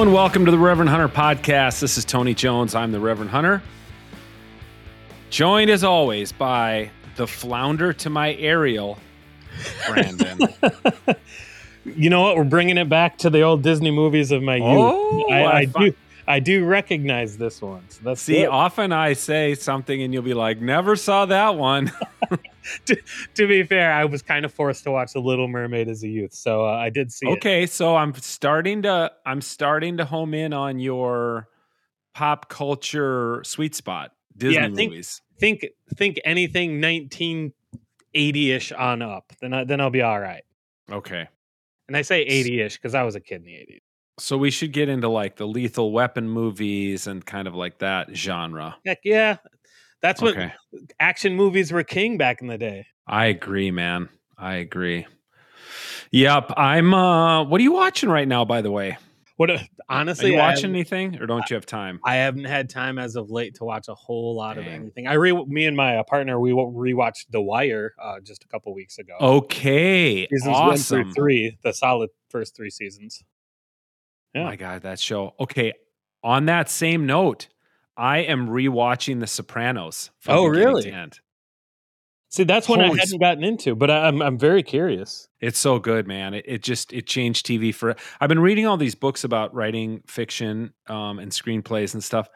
Hello and welcome to the Reverend Hunter podcast. This is Tony Jones. I'm the Reverend Hunter. Joined as always by the flounder to my Ariel, Brandon. you know what? We're bringing it back to the old Disney movies of my youth. Oh, I, I I do. I do recognize this one. So that's See, often I say something and you'll be like, never saw that one. to, to be fair, I was kind of forced to watch The Little Mermaid as a youth, so uh, I did see it. okay, so I'm starting to I'm starting to home in on your pop culture sweet spot. Disney Yeah, think- movies. Think think anything 1980ish on up, then I, then I'll be all right. Okay. And I say 80ish because I was a kid in the 80s. So we should get into like the lethal weapon movies and kind of like that genre. Heck yeah, that's what Okay. action movies were king back in the day. I agree, man. I agree. Yep. I'm uh what are you watching right now, by the way? What a- Are honestly, you watching anything or don't you have time? I haven't had time as of late to watch a whole lot of anything. I re me and my uh, partner we wa- rewatched The Wire uh, just a couple weeks ago. Okay. seasons awesome. one through three, the solid first three seasons. Yeah. My God, that show. Okay. On that same note, I am rewatching The Sopranos. Oh, really? See, that's one I hadn't gotten into, but I, I'm I'm very curious. It's so good, man. It, it just it changed TV for. I've been reading all these books about writing fiction um, and screenplays and stuff,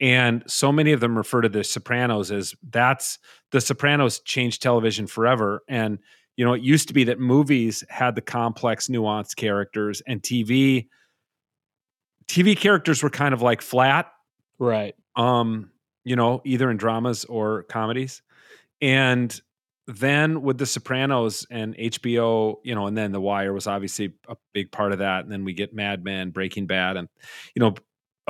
and so many of them refer to The Sopranos as that's The Sopranos changed television forever. And you know, it used to be that movies had the complex, nuanced characters, and TV TV characters were kind of like flat. Right. um you know either in dramas or comedies. And then with the sopranos and hbo you know and then the wire was obviously a big part of that. And then we get mad men breaking bad and you know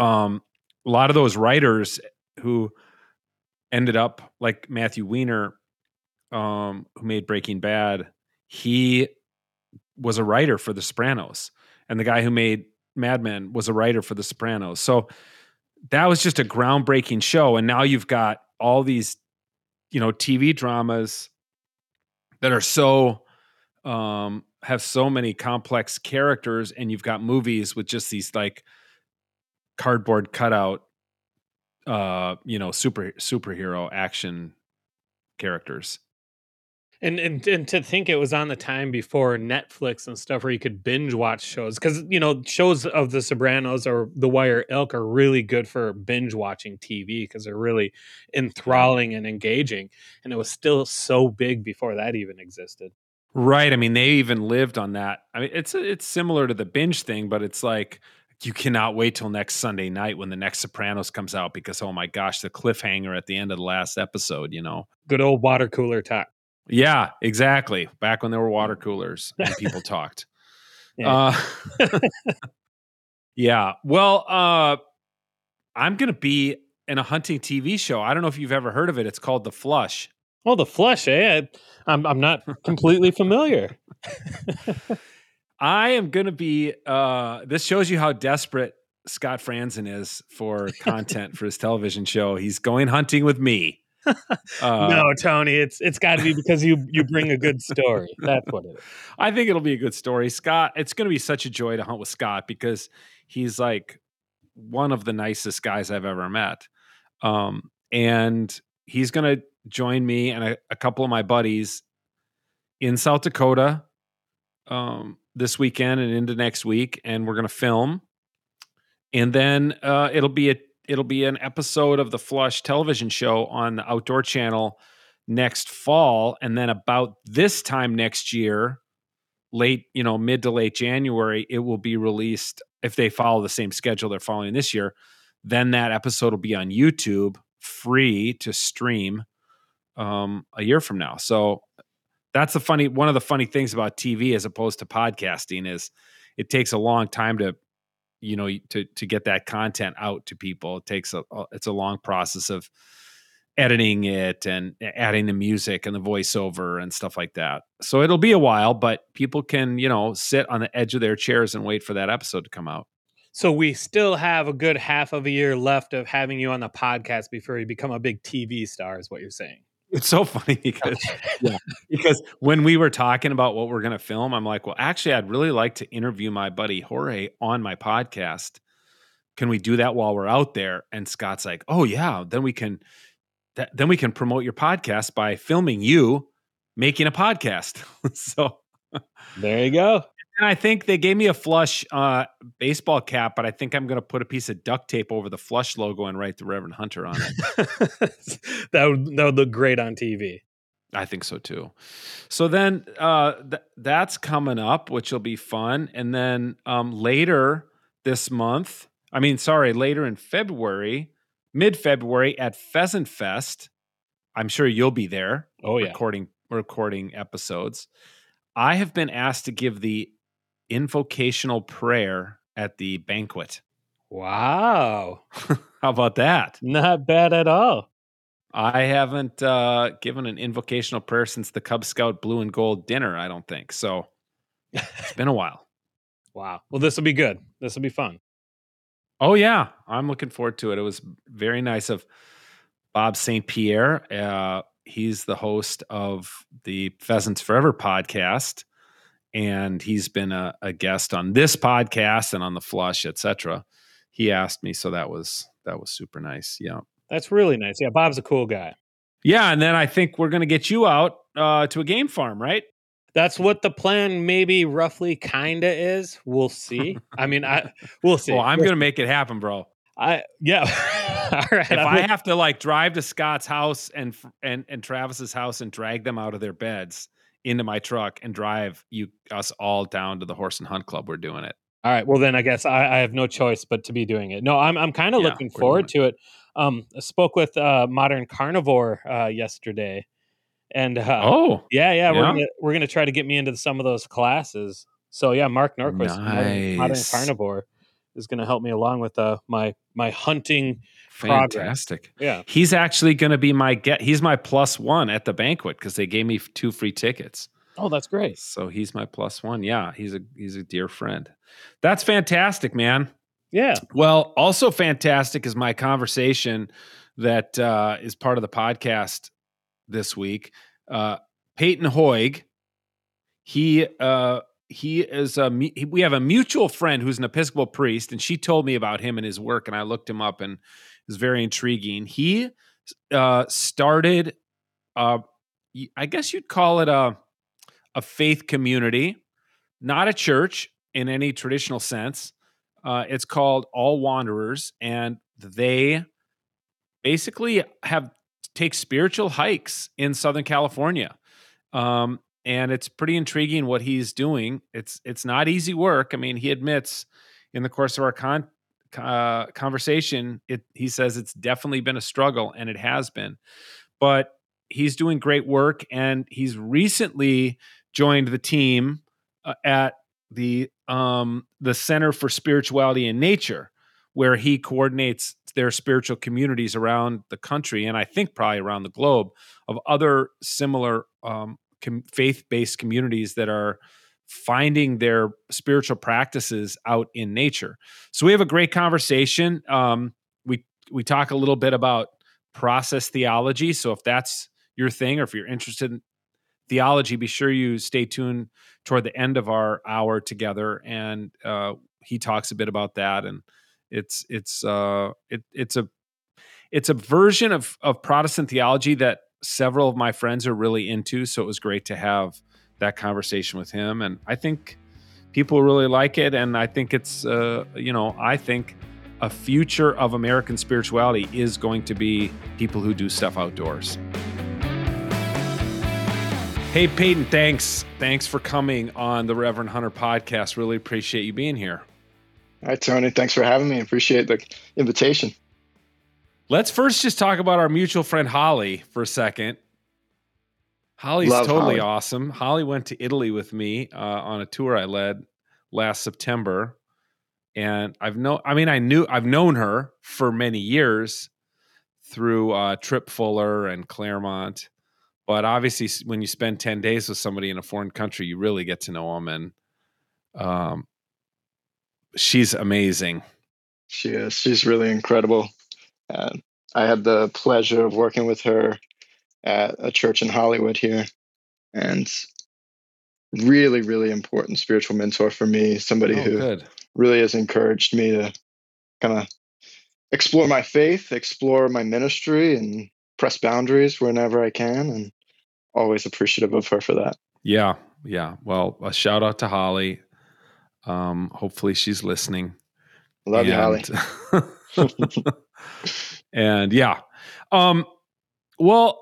um a lot of those writers who ended up like matthew weiner um who made breaking bad he was a writer for the sopranos. And the guy who made mad men was a writer for the sopranos. So that was just a groundbreaking show. And now you've got all these you know tv dramas that are so um have so many complex characters. And you've got movies with just these like cardboard cutout uh you know super superhero action characters And, and and to think it was on the time before Netflix and stuff where you could binge watch shows because you know shows of The Sopranos or The Wire ilk are really good for binge watching TV because they're really enthralling and engaging, and it was still so big before that even existed. Right. I mean, they even lived on that. I mean, it's it's similar to the binge thing, but it's like you cannot wait till next Sunday night when the next Sopranos comes out because oh my gosh, the cliffhanger at the end of the last episode, you know. Good old water cooler talk. Yeah, exactly. Back when there were water coolers and people talked. Yeah. Uh, yeah. Well, uh, I'm gonna be in a hunting TV show. I don't know if you've ever heard of it. It's called The Flush. Oh, the flush, eh? I, I'm I'm not completely familiar. I am going to be. Uh, this shows you how desperate Scott Franzen is for content for his television show. He's going hunting with me. Uh, no, Tony, it's it's got to be because you you bring a good story. That's what it is. I think it'll be a good story. Scott, it's going to be such a joy to hunt with Scott because he's like one of the nicest guys I've ever met. Um, and he's going to join me and a, a couple of my buddies in South Dakota um, this weekend and into next week. And we're going to film. And then uh, it'll be a it'll be an episode of the Flush television show on the Outdoor Channel next fall, and then about this time next year, late you know mid to late January, it will be released. If they follow the same schedule they're following this year, then that episode will be on YouTube, free to stream um, a year from now. So that's the funny one of the funny things about TV as opposed to podcasting is it takes a long time to you know to to get that content out to people it takes a it's a long process of editing it and adding the music and the voiceover and stuff like that so it'll be a while but people can you know sit on the edge of their chairs and wait for that episode to come out So we still have a good half of a year left of having you on the podcast before you become a big TV star, is what you're saying. It's so funny because yeah, because when we were talking about what we're going to film, I'm like, well, actually, I'd really like to interview my buddy Jorge on my podcast. Can we do that while we're out there? And Scott's like, oh yeah, then we can, th- then we can promote your podcast by filming you making a podcast. so there you go. And I think they gave me a flush uh, baseball cap, but I think I'm going to put a piece of duct tape over the flush logo and write the Reverend Hunter on it. that would that would look great on TV. I think so too. So then uh, th- that's coming up, which will be fun. And then um, later this month, I mean, sorry, later in February, mid February at Pheasant Fest, I'm sure you'll be there. Oh yeah, recording recording episodes. I have been asked to give the invocational prayer at the banquet. Wow. How about that? Not bad at all. I haven't uh, given an invocational prayer since the Cub Scout blue and gold dinner, I don't think. So it's been a while. Wow. Well, this will be good. This will be fun. Oh, yeah. I'm looking forward to it. It was very nice of Bob St. Pierre. Uh, he's the host of the Pheasants Forever podcast and he's been a, a guest on this podcast and on the flush etc he asked me so that was that was super nice. Yeah. That's really nice. Yeah bob's a cool guy. Yeah and then i think we're going to get you out uh, to a game farm right? That's what the plan maybe roughly kinda is. We'll see. I mean i we'll see. Well i'm going to make it happen bro. I yeah. All right. If I have to like drive to Scott's house and and and Travis's house and drag them out of their beds, into my truck and drive you us all down to the horse and hunt club. We're doing it. All right. Well, then I guess I, I have no choice but to be doing it. No, I'm I'm kind of yeah, looking forward to it. Um, I spoke with uh, Modern Carnivore uh, yesterday, and uh, oh yeah, yeah, yeah, we're gonna we're gonna try to get me into some of those classes. So yeah, Mark Norquist, nice. Modern, Modern Carnivore, is going to help me along with uh, my my hunting Fantastic. Progress. Yeah. He's actually going to be my get. He's my plus one at the banquet because they gave me two free tickets. Oh, that's great. So he's my plus one. Yeah, he's a he's a dear friend. That's fantastic, man. Yeah. Well, also fantastic is my conversation that uh, is part of the podcast this week. Uh, Payton Hoegh, he uh, he is a we have a mutual friend who's an Episcopal priest, and she told me about him and his work, and I looked him up, and is very intriguing. He uh, started, uh, I guess you'd call it a a faith community, not a church in any traditional sense. Uh, it's called All Wanderers, and they basically have take spiritual hikes in Southern California. Um, and it's pretty intriguing what he's doing. It's it's not easy work. I mean, he admits in the course of our con- uh, conversation, it he says it's definitely been a struggle, and it has been, but he's doing great work, and he's recently joined the team uh, at the um, the Center for Spirituality in Nature, where he coordinates their spiritual communities around the country, and I think probably around the globe of other similar um, com- faith-based communities that are finding their spiritual practices out in nature. So we have a great conversation. Um, we we talk a little bit about process theology. So if that's your thing, or if you're interested in theology, be sure you stay tuned toward the end of our hour together. And uh, he talks a bit about that, and it's it's uh, it, it's a it's a version of of Protestant theology that several of my friends are really into. So it was great to have that conversation with him. And I think people really like it. And I think it's, uh, you know, I think a future of American spirituality is going to be people who do stuff outdoors. Hey, Payton, thanks. Thanks for coming on the Reverend Hunter podcast. Really appreciate you being here. All right, Tony. Thanks for having me. Appreciate the invitation. Let's first just talk about our mutual friend Holly for a second. Holly's Love totally Holly. awesome. Holly went to Italy with me uh, on a tour I led last September, and I've known. I mean, I knew I've known her for many years through uh, Tripp Fuller and Claremont, but obviously, when you spend ten days with somebody in a foreign country, you really get to know them, and um, she's amazing. She is. She's really incredible. And I had the pleasure of working with her at a church in Hollywood here, and really, really important spiritual mentor for me. Somebody Oh, who good. really has encouraged me to kind of explore my faith, explore my ministry, and press boundaries whenever I can. And always appreciative of her for that. Yeah, yeah. Well, a shout out to Holly. Um, hopefully she's listening. Love you, Holly. and, yeah. Um, well,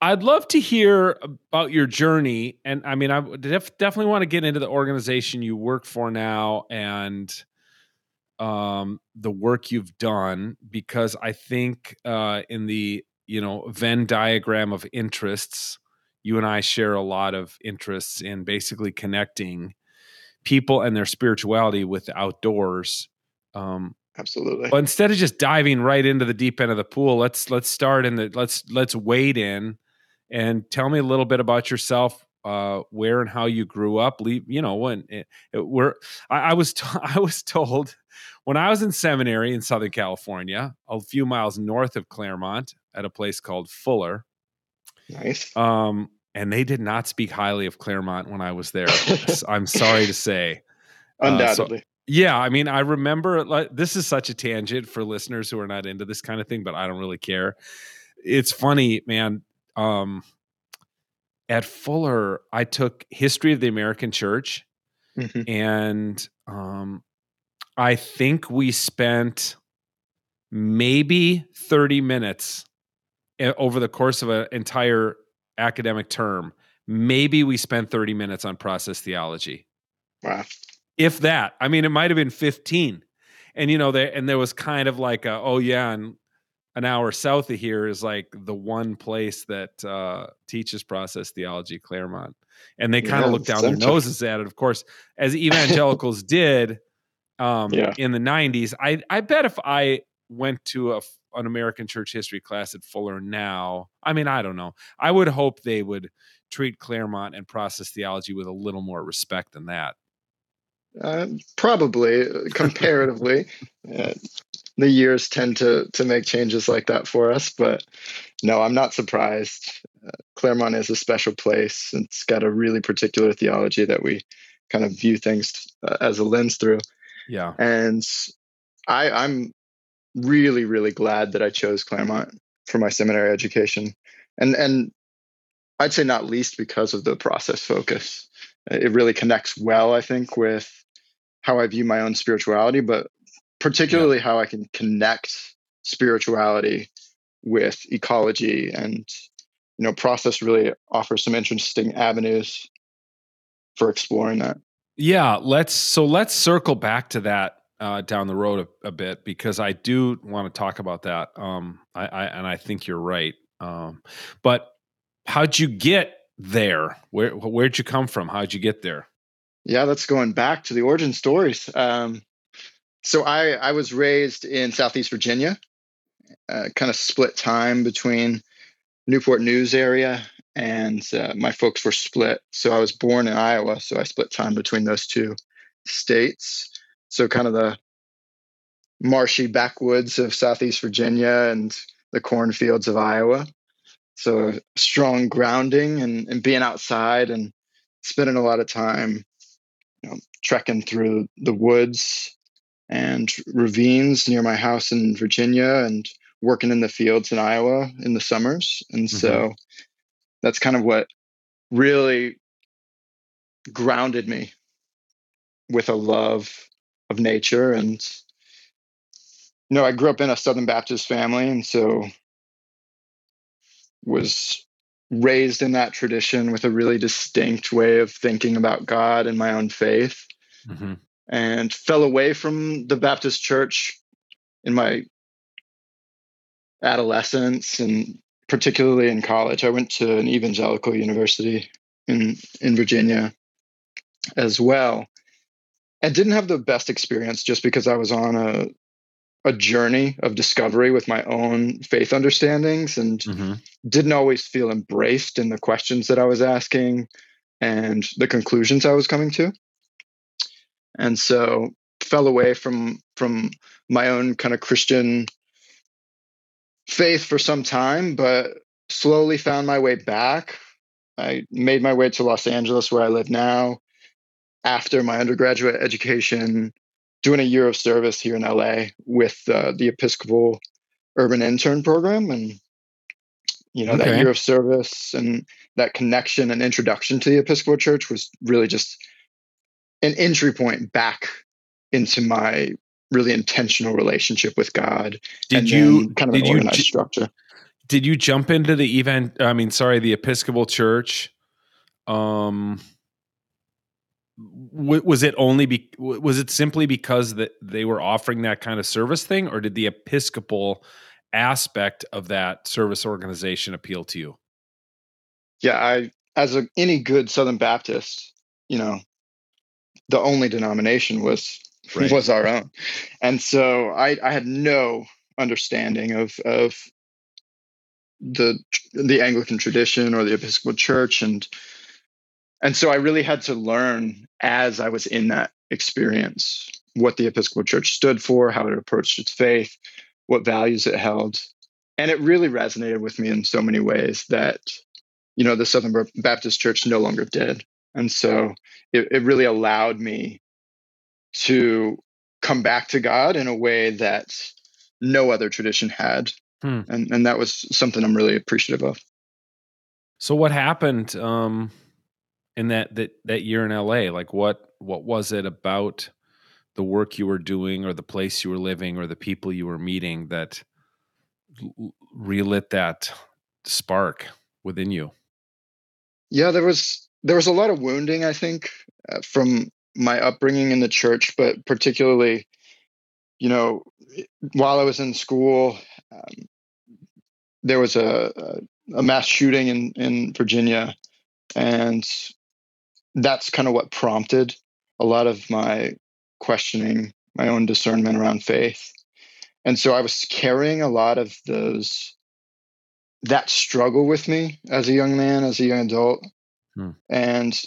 I'd love to hear about your journey. And I mean, I def- definitely want to get into the organization you work for now and um, the work you've done, because I think uh, in the, you know, Venn diagram of interests, you and I share a lot of interests in basically connecting people and their spirituality with the outdoors. Um, Absolutely. but instead of just diving right into the deep end of the pool, let's let's start in the let's let's wade in and tell me a little bit about yourself, uh, where and how you grew up. Leave you know when it, it, we're I, I was t- I was told when I was in seminary in Southern California, a few miles north of Claremont, at a place called Fuller. nice. Um, and they did not speak highly of Claremont when I was there. I'm sorry to say. uh, Undoubtedly. Yeah, I mean, I remember like this is such a tangent for listeners who are not into this kind of thing, but I don't really care. It's funny, man. Um at Fuller, I took history of the American church Mhm. and um I think we spent maybe 30 minutes eh, over the course of an entire academic term. Maybe we spent 30 minutes on process theology Wow. If that. I mean, it might have been 15. And you know, there and there was kind of like a, oh yeah, and an hour south of here is like the one place that uh, teaches process theology, Claremont. And they kind of Yeah, look down their noses at it, of course, as evangelicals did um, Yeah. in the 90s. I, I bet if I went to a, an American church history class at Fuller now, I mean, I don't know. I would hope they would treat Claremont and process theology with a little more respect than that. Uh, probably uh, comparatively, uh, the years tend to to make changes like that for us. But no, I'm not surprised. Uh, Claremont is a special place. It's got a really particular theology that we kind of view things uh, as a lens through. Yeah. And I, I'm really, really glad that I chose Claremont for my seminary education, and and I'd say not least because of the process focus. It really connects well, I think, with how I view my own spirituality, but particularly how I can connect spirituality with ecology and you know process really offers some interesting avenues for exploring that Yeah, let's so let's circle back to that uh, down the road a, a bit because I do want to talk about that. Um, I, I and I think you're right. Um, but how'd you get there? Where where'd you come from? How'd you get there? Yeah, that's going back to the origin stories. Um, so I I was raised in Southeast Virginia, uh, kind of split time between Newport News area and uh, my folks were split. So I was born in Iowa, so I split time between those two states. So kind of the marshy backwoods of Southeast Virginia and the cornfields of Iowa. So strong grounding and, and being outside and spending a lot of time you know, trekking through the woods and ravines near my house in Virginia and working in the fields in Iowa in the summers. And so mm-hmm. that's kind of what really grounded me with a love of nature. And, you know, I grew up in a Southern Baptist family. And so was raised in that tradition with a really distinct way of thinking about God and my own faith Mm-hmm. and fell away from the Baptist church in my adolescence and particularly in college. I went to an evangelical university in in Virginia as well. I didn't have the best experience just because I was on a a journey of discovery with my own faith understandings and Mm-hmm. didn't always feel embraced in the questions that I was asking and the conclusions I was coming to. And so fell away from from my own kind of Christian faith for some time, but slowly found my way back. I made my way to Los Angeles, where I live now, after my undergraduate education, doing a year of service here in LA with uh, the Episcopal Urban Intern Program. And, you know, okay. that year of service and that connection and introduction to the Episcopal Church was really just an entry point back into my really intentional relationship with God. Did you kind of did an organized you, structure? Did you jump into the event? I mean, sorry, the Episcopal Church. Um, was it only be was it simply because that they were offering that kind of service thing, or did the Episcopal aspect of that service organization appeal to you? Yeah, I as a, any good Southern Baptist, you know, the only denomination was right. was our own, and so I, I had no understanding of of the the Anglican tradition or the Episcopal Church, and and so I really had to learn as I was in that experience what the Episcopal Church stood for, how it approached its faith, what values it held, and it really resonated with me in so many ways that you know the Southern Baptist Church no longer did, and so it, it really allowed me to come back to God in a way that no other tradition had. Hmm. And and that was something I'm really appreciative of. So what happened um in that that that year in LA? Like what what was it about the work you were doing or the place you were living or the people you were meeting that relit that spark within you? Yeah, there was there was a lot of wounding I think uh, from my upbringing in the church, but particularly, you know, while I was in school, um, there was a, a mass shooting in, in Virginia, and that's kind of what prompted a lot of my questioning, my own discernment around faith. And so I was carrying a lot of those that struggle with me as a young man, as a young adult. Hmm. And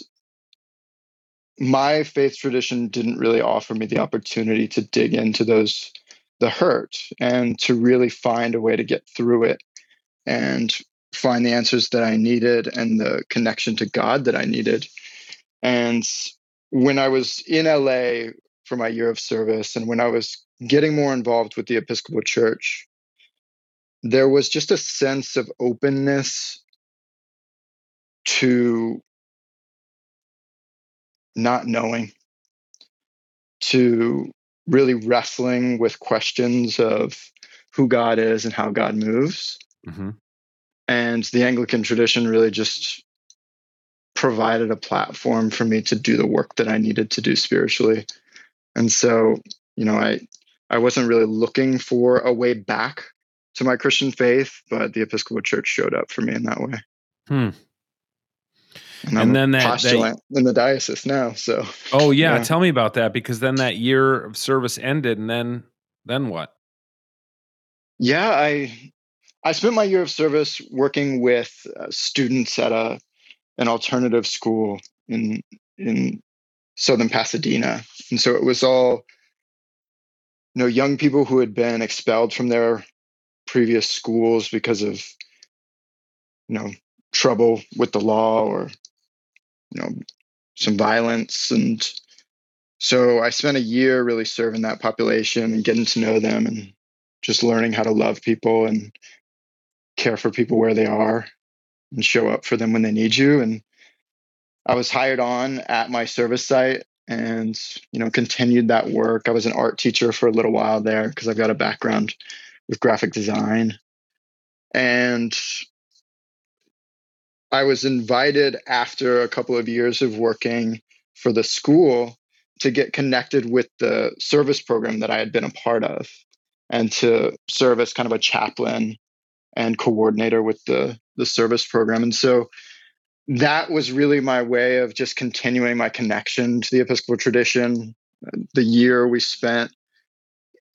my faith tradition didn't really offer me the opportunity to dig into those the hurt and to really find a way to get through it and find the answers that I needed and the connection to God that I needed. And when I was in LA for my year of service and when I was getting more involved with the Episcopal Church, there was just a sense of openness to not knowing to really wrestling with questions of who God is and how God moves. Mm-hmm. And the Anglican tradition really just provided a platform for me to do the work that I needed to do spiritually. And so, you know, I I wasn't really looking for a way back to my Christian faith, but the Episcopal Church showed up for me in that way. Hmm. And, and then that, that, in the diocese now. So Oh yeah. yeah, tell me about that because then that year of service ended and then then what? Yeah, I I spent my year of service working with uh, students at a an alternative school in in southern Pasadena. And so it was all you know young people who had been expelled from their previous schools because of you know trouble with the law or you know some violence and so i spent a year really serving that population and getting to know them and just learning how to love people and care for people where they are and show up for them when they need you. And i was hired on at my service site and you know continued that work. I was an art teacher for a little while there because i've got a background with graphic design. And I was invited after a couple of years of working for the school to get connected with the service program that I had been a part of and to serve as kind of a chaplain and coordinator with the the service program. And so that was really my way of just continuing my connection to the Episcopal tradition. The year we spent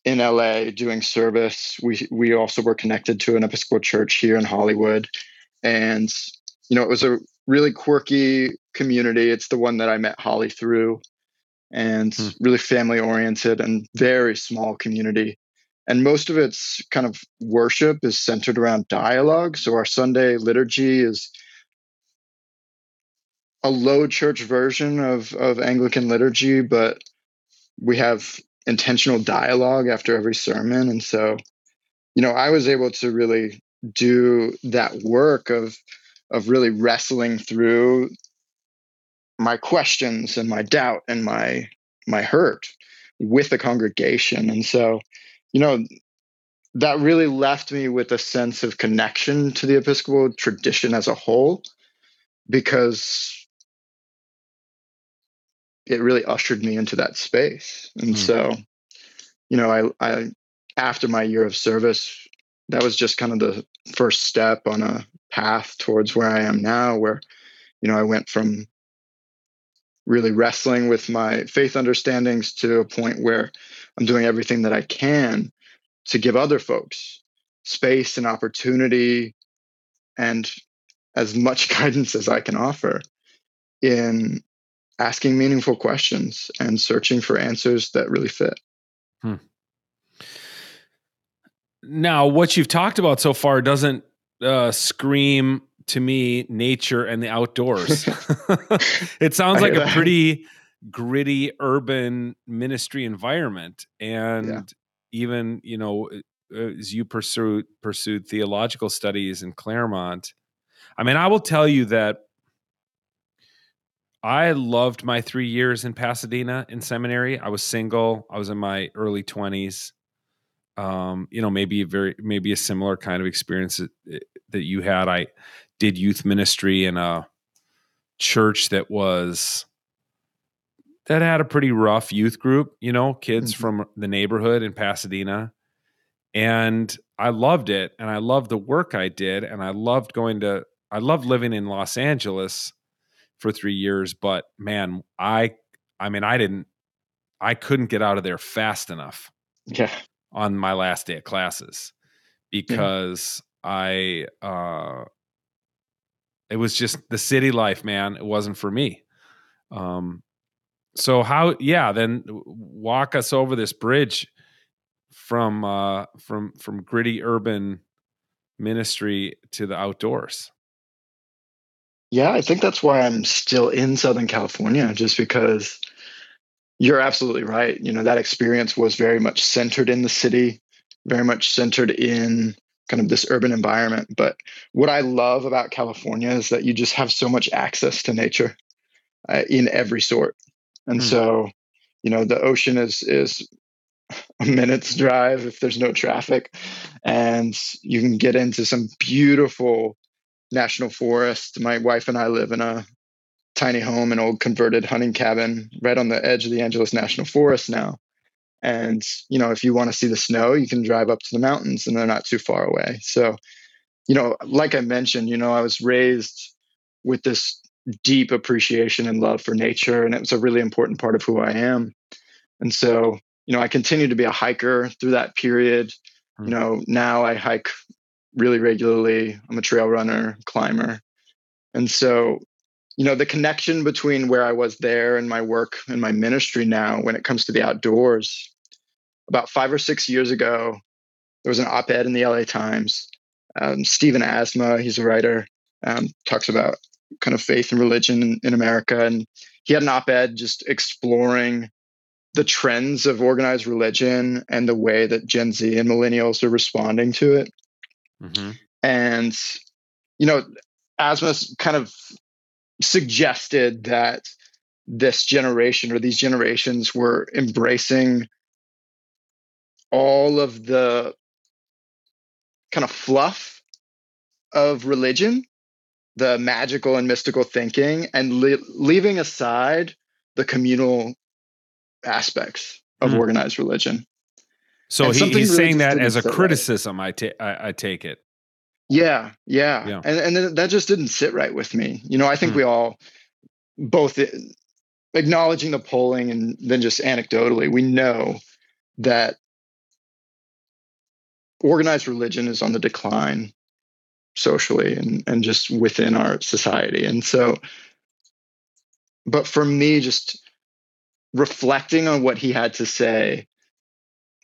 in LA doing service, we we also were connected to an Episcopal church here in Hollywood. And you know, it was a really quirky community. It's the one that I met Holly through, and hmm. really family oriented and very small community. And most of its kind of worship is centered around dialogue. So our Sunday liturgy is a low church version of of Anglican liturgy, but we have intentional dialogue after every sermon, and so you know I was able to really do that work of of really wrestling through my questions and my doubt and my my hurt with the congregation and so you know that really left me with a sense of connection to the episcopal tradition as a whole because it really ushered me into that space and mm. so you know I, I after my year of service that was just kind of the first step on a path towards where i am now where you know i went from really wrestling with my faith understandings to a point where I'm doing everything that I can to give other folks space and opportunity and as much guidance as I can offer in asking meaningful questions and searching for answers that really fit. Hmm. Now, what you've talked about so far doesn't uh, scream to me nature and the outdoors. it sounds like a pretty gritty urban ministry environment. And yeah. even you know as you pursued pursued theological studies in Claremont I mean I will tell you that I loved my 3 years in Pasadena in seminary. I was single. I was in my early 20s um, you know maybe a very maybe a similar kind of experience that, that you had. I did youth ministry in a church that was that had a pretty rough youth group, you know, kids mm-hmm. from the neighborhood in Pasadena. And I loved it and I loved the work I did and I loved going to I loved living in Los Angeles for 3 years, but man, I I mean I didn't I couldn't get out of there fast enough. Yeah. On my last day of classes because yeah. I uh it was just the city life, man. It wasn't for me. Um, so how? Yeah, then walk us over this bridge from uh, from from gritty urban ministry to the outdoors. Yeah, I think that's why I'm still in Southern California, just because you're absolutely right. You know, that experience was very much centered in the city, very much centered in kind of this urban environment. But what I love about California is that you just have so much access to nature uh, in every sort. And mm. so, you know, the ocean is is a minute's drive if there's no traffic, and you can get into some beautiful national forest. My wife and I live in a tiny home, an old converted hunting cabin right on the edge of the Angeles National Forest now. And, you know, if you want to see the snow, you can drive up to the mountains and they're not too far away. So, you know, like I mentioned, you know, I was raised with this deep appreciation and love for nature, and it was a really important part of who I am. And so, you know, I continue to be a hiker through that period. You mm-hmm. know, now I hike really regularly. I'm a trail runner, climber. And so, you know the connection between where i was there and my work and my ministry now when it comes to the outdoors. About five or six years ago there was an op-ed in the la times. Um, stephen asma he's a writer um, talks about kind of faith and religion in, in america. And he had an op-ed just exploring the trends of organized religion and the way that gen z and millennials are responding to it. Mm-hmm. and you know asma's kind of suggested that this generation or these generations were embracing all of the kind of fluff of religion, the magical and mystical thinking, and leaving aside the communal aspects of mm. organized religion. So he, he's saying that as a criticism. Right. I, ta- I, I take it. Yeah, yeah, yeah. And and that just didn't sit right with me. You know, I think mm. we all both acknowledging the polling and then just anecdotally, we know that organized religion is on the decline socially and and just within our society. And so but for me just reflecting on what he had to say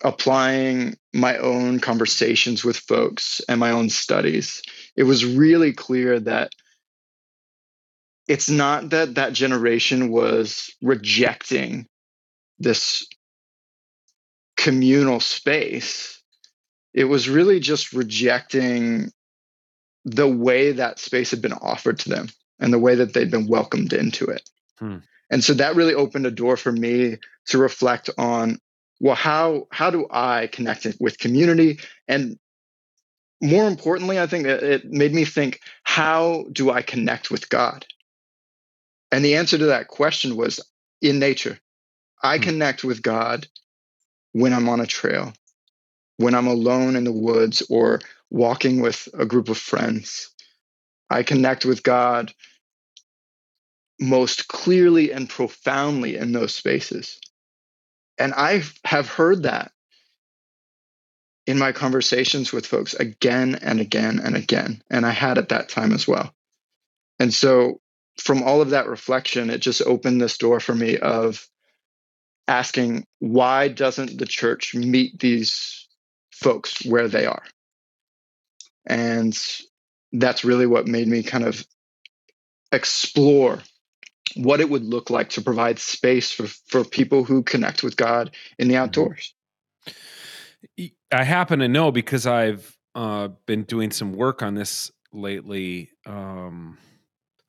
applying my own conversations with folks and my own studies, it was really clear that it's not that that generation was rejecting this communal space. It was really just rejecting the way that space had been offered to them and the way that they'd been welcomed into it. Hmm. And so that really opened a door for me to reflect on well how how do I connect with community and more importantly I think it made me think how do I connect with God? And the answer to that question was in nature. I hmm. connect with God when I'm on a trail, when I'm alone in the woods or walking with a group of friends. I connect with God most clearly and profoundly in those spaces. And I have heard that in my conversations with folks again and again and again. And I had at that time as well. And so from all of that reflection, it just opened this door for me of asking why doesn't the church meet these folks where they are? And that's really what made me kind of explore what it would look like to provide space for, for people who connect with God in the mm-hmm. outdoors. I happen to know because I've uh, been doing some work on this lately. Um,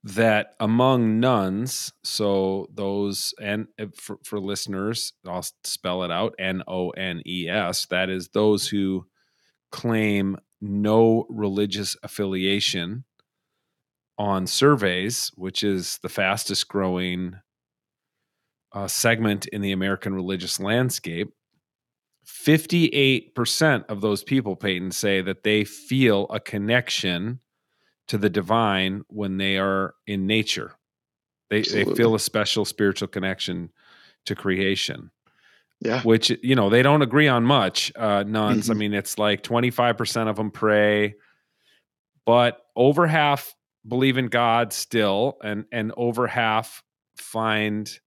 that among nuns, so those and uh, for, for listeners, I'll spell it out N O N E S, that is those who claim no religious affiliation on surveys, which is the fastest growing uh, segment in the American religious landscape. 58% of those people, Payton, say that they feel a connection to the divine when they are in nature. They they feel a special spiritual connection to creation. Yeah. Which you know, they don't agree on much. Uh nones. Mm-hmm. I mean, it's like 25% of them pray, but over half believe in God still and and over half find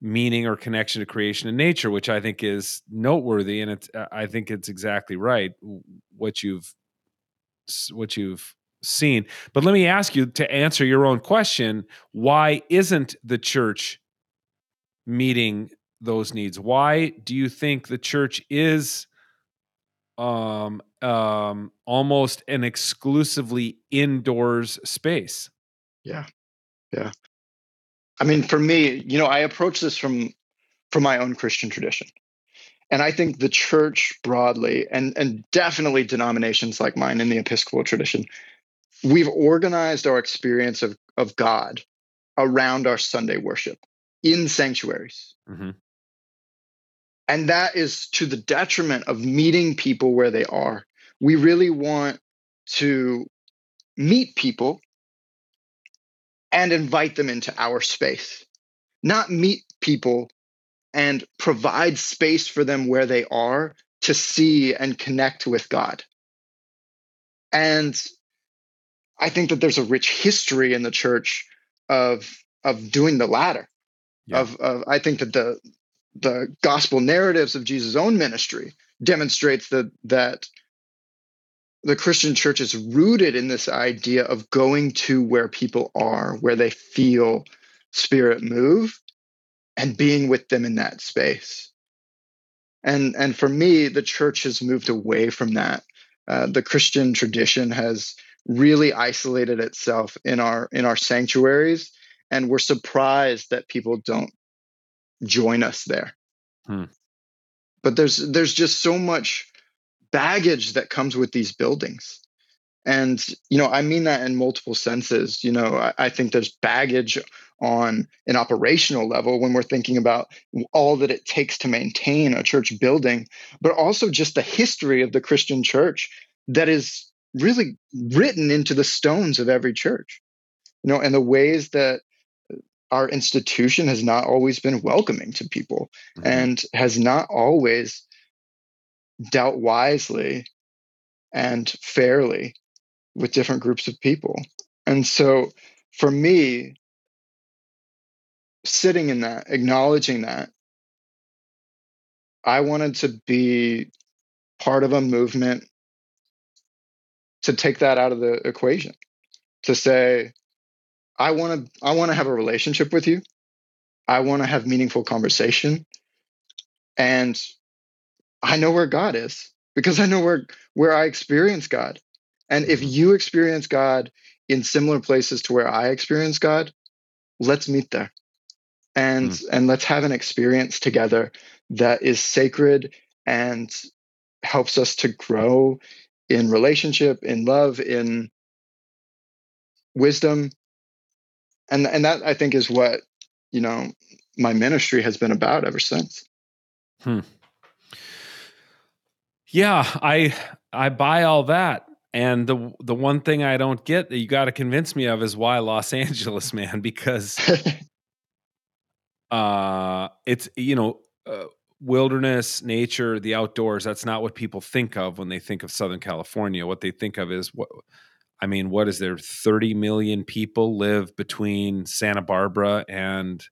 meaning or connection to creation and nature which i think is noteworthy and it's uh, i think it's exactly right what you've what you've seen. But let me ask you to answer your own question why isn't the church meeting those needs? Why do you think the church is um, um, almost an exclusively indoors space? Yeah. Yeah. I mean, for me, you know, I approach this from from my own Christian tradition. And I think the church broadly, and, and definitely denominations like mine in the Episcopal tradition, we've organized our experience of, of God around our Sunday worship in sanctuaries. Mm-hmm. And that is to the detriment of meeting people where they are. We really want to meet people and invite them into our space, not meet people and provide space for them where they are to see and connect with God. And I think that there's a rich history in the church of of doing the latter. Yeah. Of, of I think that the the gospel narratives of Jesus' own ministry demonstrates that that the Christian church is rooted in this idea of going to where people are, where they feel spirit move, and being with them in that space. And and for me, the church has moved away from that. Uh, the Christian tradition has really isolated itself in our in our sanctuaries and we're surprised that people don't join us there. Hmm. but there's there's just so much baggage that comes with these buildings. And you know i mean that in multiple senses. You know I, I, think there's baggage on an operational level when we're thinking about all that it takes to maintain a church building but also just the history of the christian church that is really written into the stones of every church. You know and the ways that our institution has not always been welcoming to people mm-hmm. and has not always dealt wisely and fairly with different groups of people and so for me sitting in that acknowledging that I wanted to be part of a movement to take that out of the equation to say i want to i want to have a relationship with you i want to have meaningful conversation and i know where god is because i know where where i experience god and if mm-hmm. you experience god in similar places to where i experience god let's meet there and mm. and let's have an experience together that is sacred and helps us to grow in relationship, in love, in wisdom. And and that I think is what, you know, my ministry has been about ever since. Hmm. Yeah, I I buy all that. And the the one thing I don't get that you got to convince me of is why Los Angeles, man, because uh it's you know, uh, wilderness, nature, the outdoors, that's not what people think of when they think of Southern California. What they think of is what I mean, what is there 30 million people live between Santa Barbara and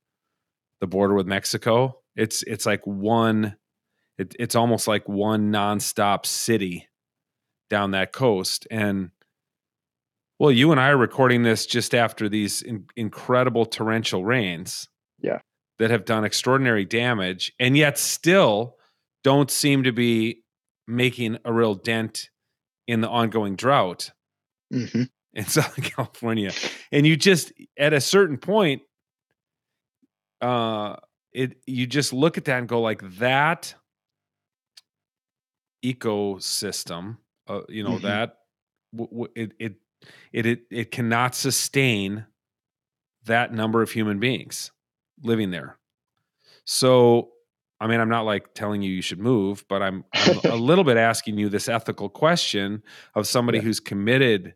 the border with Mexico? It's it's like one it, it's almost like one nonstop city down that coast and well, you and I are recording this just after these in, incredible torrential rains. Yeah that have done extraordinary damage and yet still don't seem to be making a real dent in the ongoing drought mm-hmm. in Southern California. And you just at a certain point, uh, it you just look at that and go like that ecosystem, uh, you know mm-hmm. that w- w- it, it it it it cannot sustain that number of human beings living there. So, I mean, I'm not like telling you you should move, but I'm, I'm a little bit asking you this ethical question of somebody yeah. who's committed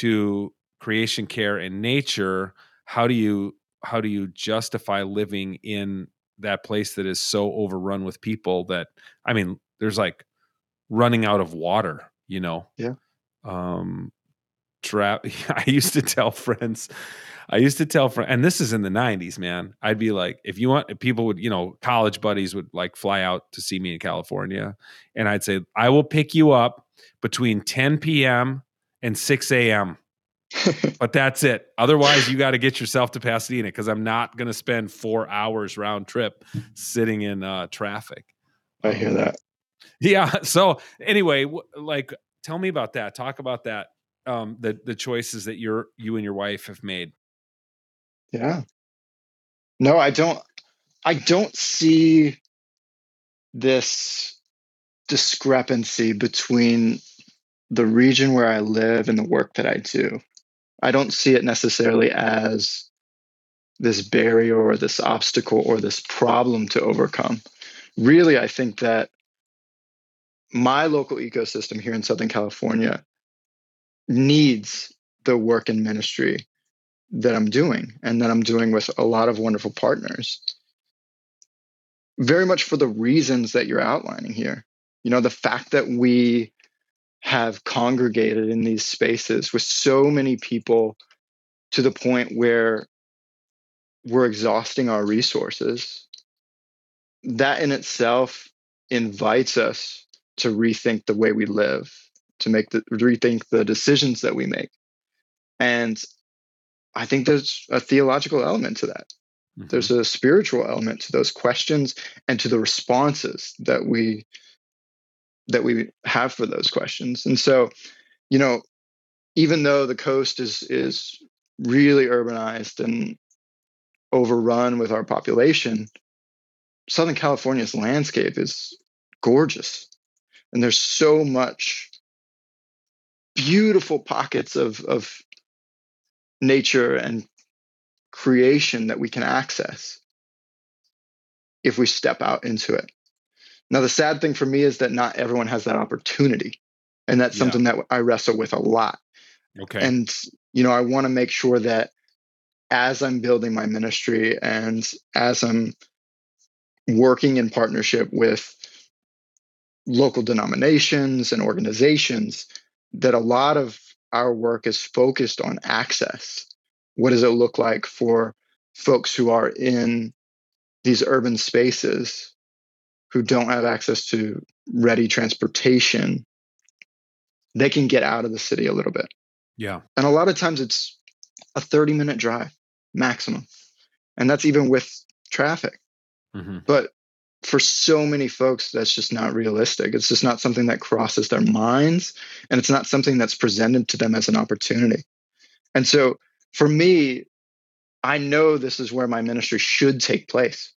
to creation care and nature. How do you how do you justify living in that place that is so overrun with people that I mean, there's like running out of water, you know? Yeah. Um, trap. I used to tell friends I used to tell friends, and this is in the 90s, man. I'd be like, if you want, people would, you know, college buddies would like fly out to see me in California. And I'd say, I will pick you up between 10 p.m. and 6 a.m. but that's it. Otherwise, you got to get yourself to Pasadena because I'm not going to spend four hours round trip sitting in uh, traffic. I hear that. Yeah. So anyway, w- like, tell me about that. Talk about that. Um, the the choices that you're you and your wife have made. Yeah. No, I don't I don't see this discrepancy between the region where I live and the work that I do. I don't see it necessarily as this barrier or this obstacle or this problem to overcome. Really, I think that my local ecosystem here in Southern California needs the work and ministry that I'm doing and that I'm doing with a lot of wonderful partners. Very much for the reasons that you're outlining here. You know, the fact that we have congregated in these spaces with so many people to the point where we're exhausting our resources, that in itself invites us to rethink the way we live, to make the rethink the decisions that we make. And I think there's a theological element to that. Mm-hmm. There's a spiritual element to those questions and to the responses that we that we have for those questions. And so, you know, even though the coast is is really urbanized and overrun with our population, Southern California's landscape is gorgeous. And there's so much beautiful pockets of, of nature and creation that we can access if we step out into it. Now, the sad thing for me is that not everyone has that opportunity. And that's yeah. something that I wrestle with a lot. Okay. And, you know, I want to make sure that as I'm building my ministry and as I'm working in partnership with local denominations and organizations, that a lot of our work is focused on access. What does it look like for folks who are in these urban spaces who don't have access to ready transportation, they can get out of the city a little bit. Yeah. And a lot of times it's a 30 minute drive maximum. And that's even with traffic. Mm-hmm. But for so many folks, that's just not realistic. It's just not something that crosses their minds. And it's not something that's presented to them as an opportunity. And so for me, I know this is where my ministry should take place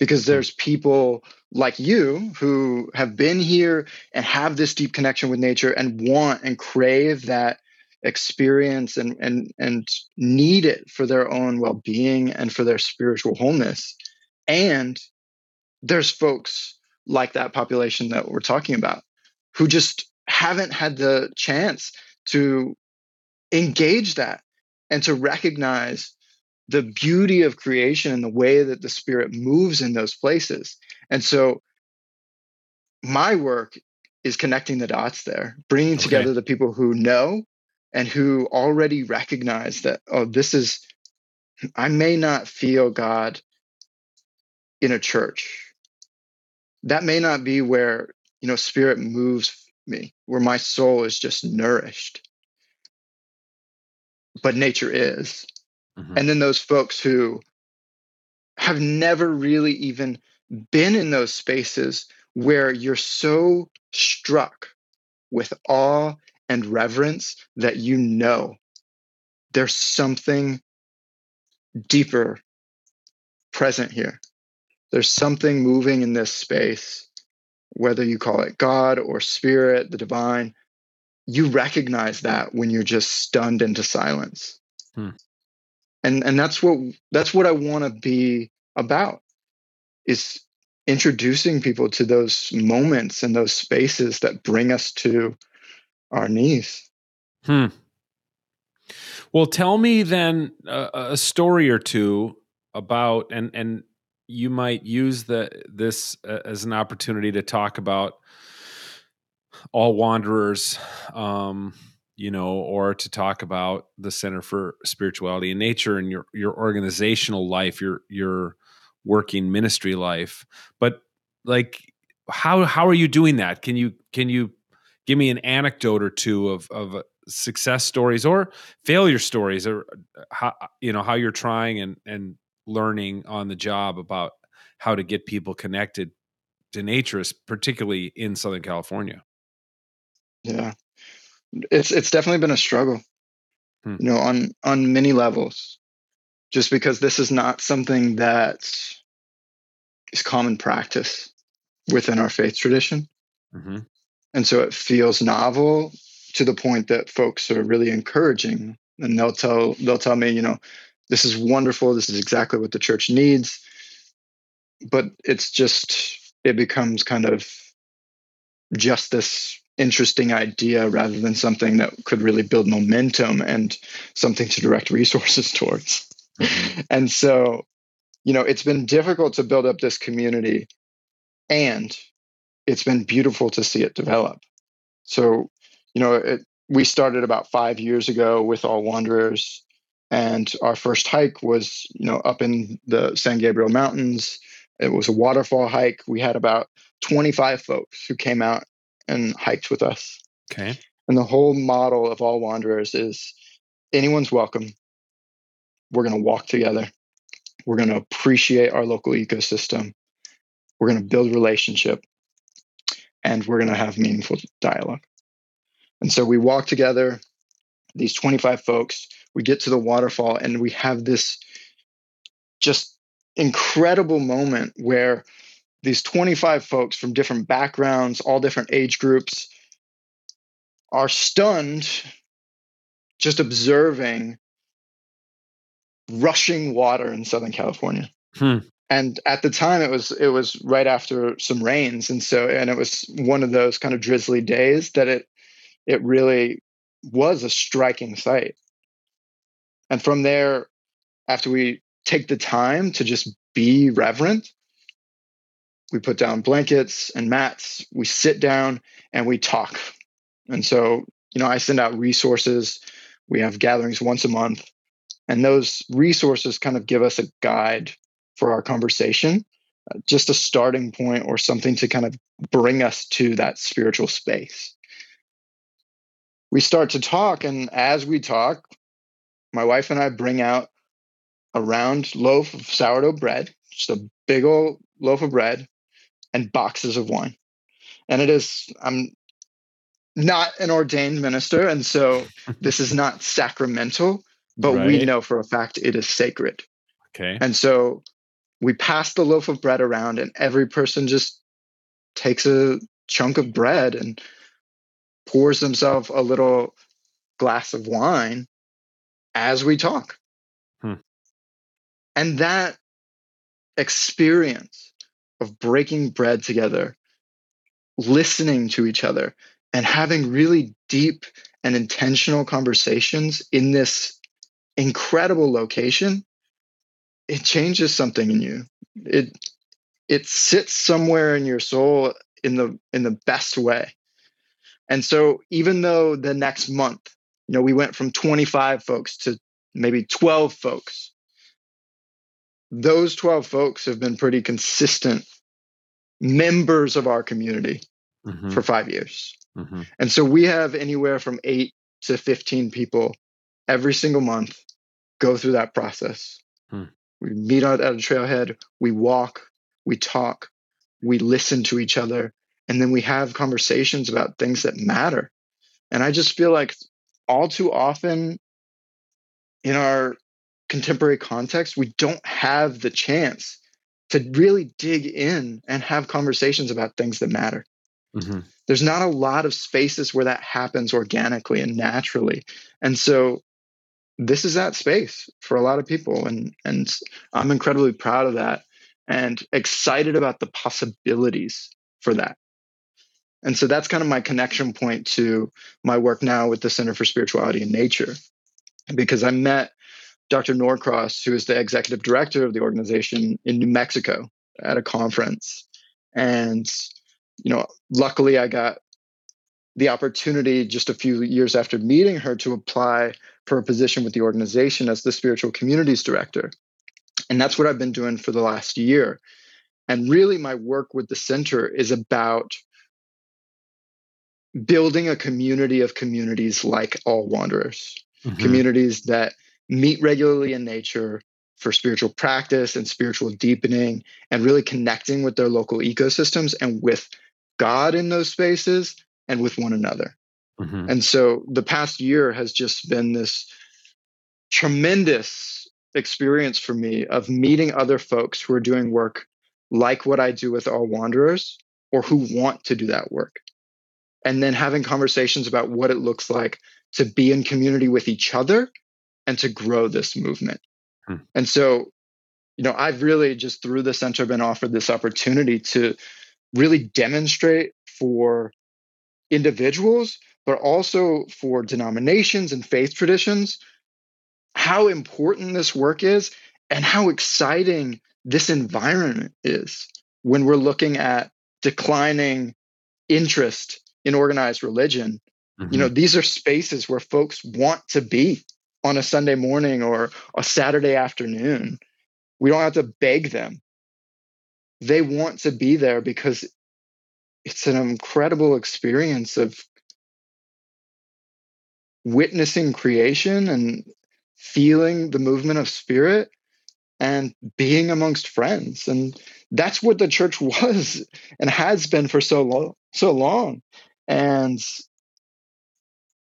because hmm. there's people like you who have been here and have this deep connection with nature and want and crave that experience and and and need it for their own well-being and for their spiritual wholeness. And there's folks like that population that we're talking about who just haven't had the chance to engage that and to recognize the beauty of creation and the way that the spirit moves in those places. And so my work is connecting the dots there, bringing okay. together the people who know and who already recognize that, oh, this is, I may not feel God in a church. That may not be where, you know, spirit moves me, where my soul is just nourished. But nature is. Mm-hmm. And then those folks who have never really even been in those spaces where you're so struck with awe and reverence that you know there's something deeper present here. There's something moving in this space, whether you call it God or spirit, the divine. You recognize that when you're just stunned into silence. Hmm and and that's what that's what I want to be about is introducing people to those moments and those spaces that bring us to our knees. Hmm. Well, tell me then a story or two about and and you might use the this uh, as an opportunity to talk about all wanderers um, you know, or to talk about the Center for Spirituality in Nature and your your organizational life, your your working ministry life. But like how how are you doing that? Can you can you give me an anecdote or two of of uh, success stories or failure stories or uh, how you know how you're trying and and learning on the job about how to get people connected to nature, particularly in Southern California? Yeah it's it's definitely been a struggle hmm. you know on on many levels just because this is not something that is common practice within our faith tradition mm-hmm. and so it feels novel to the point that folks are really encouraging and they'll tell they'll tell me you know this is wonderful this is exactly what the church needs but it's just it becomes kind of just this interesting idea rather than something that could really build momentum and something to direct resources towards. Mm-hmm. and so, you know, it's been difficult to build up this community and it's been beautiful to see it develop. So, you know, it, we started about five years ago with All Wanderers, and our first hike was, you know, up in the San Gabriel Mountains. It was a waterfall hike. We had about 25 folks who came out and hiked with us. Okay. And the whole model of all wanderers is anyone's welcome. We're going to walk together. We're going to appreciate our local ecosystem. We're going to build relationship and we're going to have meaningful dialogue. And so we walk together, these 25 folks, we get to the waterfall and we have this just incredible moment where these 25 folks from different backgrounds, all different age groups, are stunned just observing rushing water in Southern California. Hmm. And at the time it was it was right after some rains and so and it was one of those kind of drizzly days that it it really was a striking sight. And from there after we take the time to just be reverent we put down blankets and mats. We sit down and we talk. And so you know i send out resources. We have gatherings once a month. And those resources kind of give us a guide for our conversation just a starting point or something to kind of bring us to that spiritual space. We start to talk, and as we talk, my wife and I bring out a round loaf of sourdough bread, just a big old loaf of bread, and boxes of wine. And it is, I'm not an ordained minister, and so this is not sacramental, but right. we know for a fact it is sacred. Okay. And so we pass the loaf of bread around, and every person just takes a chunk of bread and pours themselves a little glass of wine as we talk. Hmm. And that experience of breaking bread together, listening to each other, and having really deep and intentional conversations in this incredible location, it changes something in you. It it sits somewhere in your soul in the in the best way. And so even though the next month, you know, we went from 25 folks to maybe 12 folks. Those 12 folks have been pretty consistent members of our community mm-hmm. for 5 years. Mm-hmm. And so we have anywhere from 8 to 15 people every single month go through that process. Hmm. We meet out at a trailhead, we walk, we talk, we listen to each other, and then we have conversations about things that matter. And I just feel like all too often in our contemporary context, we don't have the chance to really dig in and have conversations about things that matter. Mm-hmm. There's not a lot of spaces where that happens organically and naturally. And so this is that space for a lot of people and and I'm incredibly proud of that and excited about the possibilities for that. And so that's kind of my connection point to my work now with the Center for Spirituality in Nature because I met Dr. Norcross, who is the executive director of the organization in New Mexico at a conference. And, you know, luckily I got the opportunity just a few years after meeting her to apply for a position with the organization as the spiritual communities director. And that's what I've been doing for the last year. And really, my work with the center is about building a community of communities like All Wanderers mm-hmm. communities that meet regularly in nature for spiritual practice and spiritual deepening and really connecting with their local ecosystems and with God in those spaces and with one another. Mm-hmm. And so the past year has just been this tremendous experience for me of meeting other folks who are doing work like what I do with All Wanderers or who want to do that work. And then having conversations about what it looks like to be in community with each other and to grow this movement. Hmm. And so, you know, I've really just through the center been offered this opportunity to really demonstrate for individuals, but also for denominations and faith traditions, how important this work is and how exciting this environment is when we're looking at declining interest in organized religion Mm-hmm. You know, mm-hmm. these are spaces where folks want to be on a Sunday morning or a Saturday afternoon. We don't have to beg them. They want to be there because it's an incredible experience of witnessing creation and feeling the movement of spirit and being amongst friends and that's what the church was and has been for so long so long and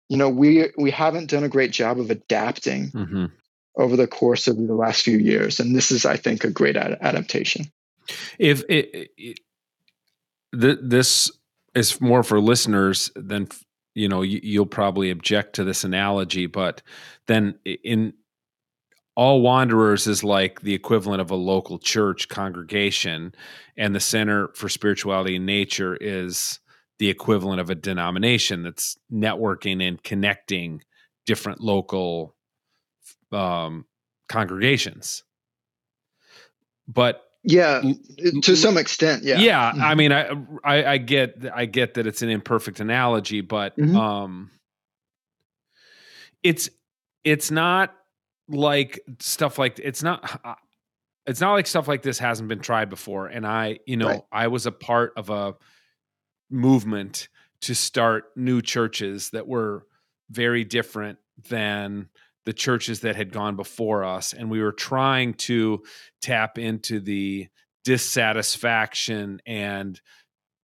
you know we we haven't done a great job of adapting mm-hmm. over the course of the last few years and this is i think a great ad- adaptation if it, it, th- this is more for listeners than you know you, you'll probably object to this analogy but then in all wanderers is like the equivalent of a local church congregation and the center for spirituality and nature is the equivalent of a denomination that's networking and connecting different local um, congregations. But yeah, to some extent, yeah. Yeah, mm-hmm. I mean, I, I, I get I get that it's an imperfect analogy, but mm-hmm. um, it's it's not like stuff like it's not it's not like stuff like this hasn't been tried before. And I, you know, right. I was a part of a movement to start new churches that were very different than the churches that had gone before us. And we were trying to tap into the dissatisfaction and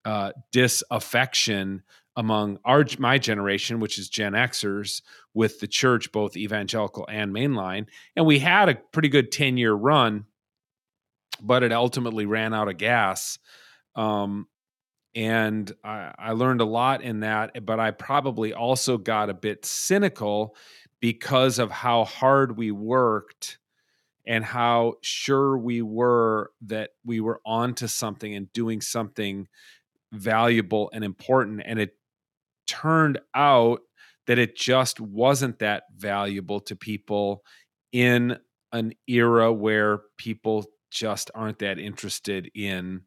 uh, disaffection among our my generation, which is Gen Xers, with the church, both evangelical and mainline. And we had a pretty good 10 year run, but it ultimately ran out of gas. Um, and I, I learned a lot in that, eh, but I probably also got a bit cynical because of how hard we worked and how sure we were that we were onto something and doing something valuable and important. And it turned out that it just wasn't that valuable to people in an era where people just aren't that interested in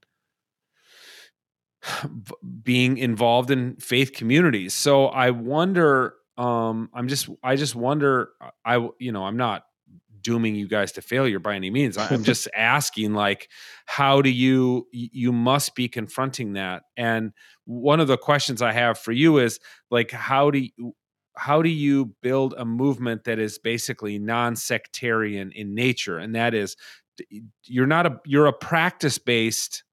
being involved in faith communities. So I wonder um I'm just I just wonder I you know I'm not dooming you guys to failure by any means. I'm just asking like how do you you must be confronting that. And one of the questions I have for you is like how do you how do you build a movement that is basically non-sectarian in nature and that is you're not a you're a practice based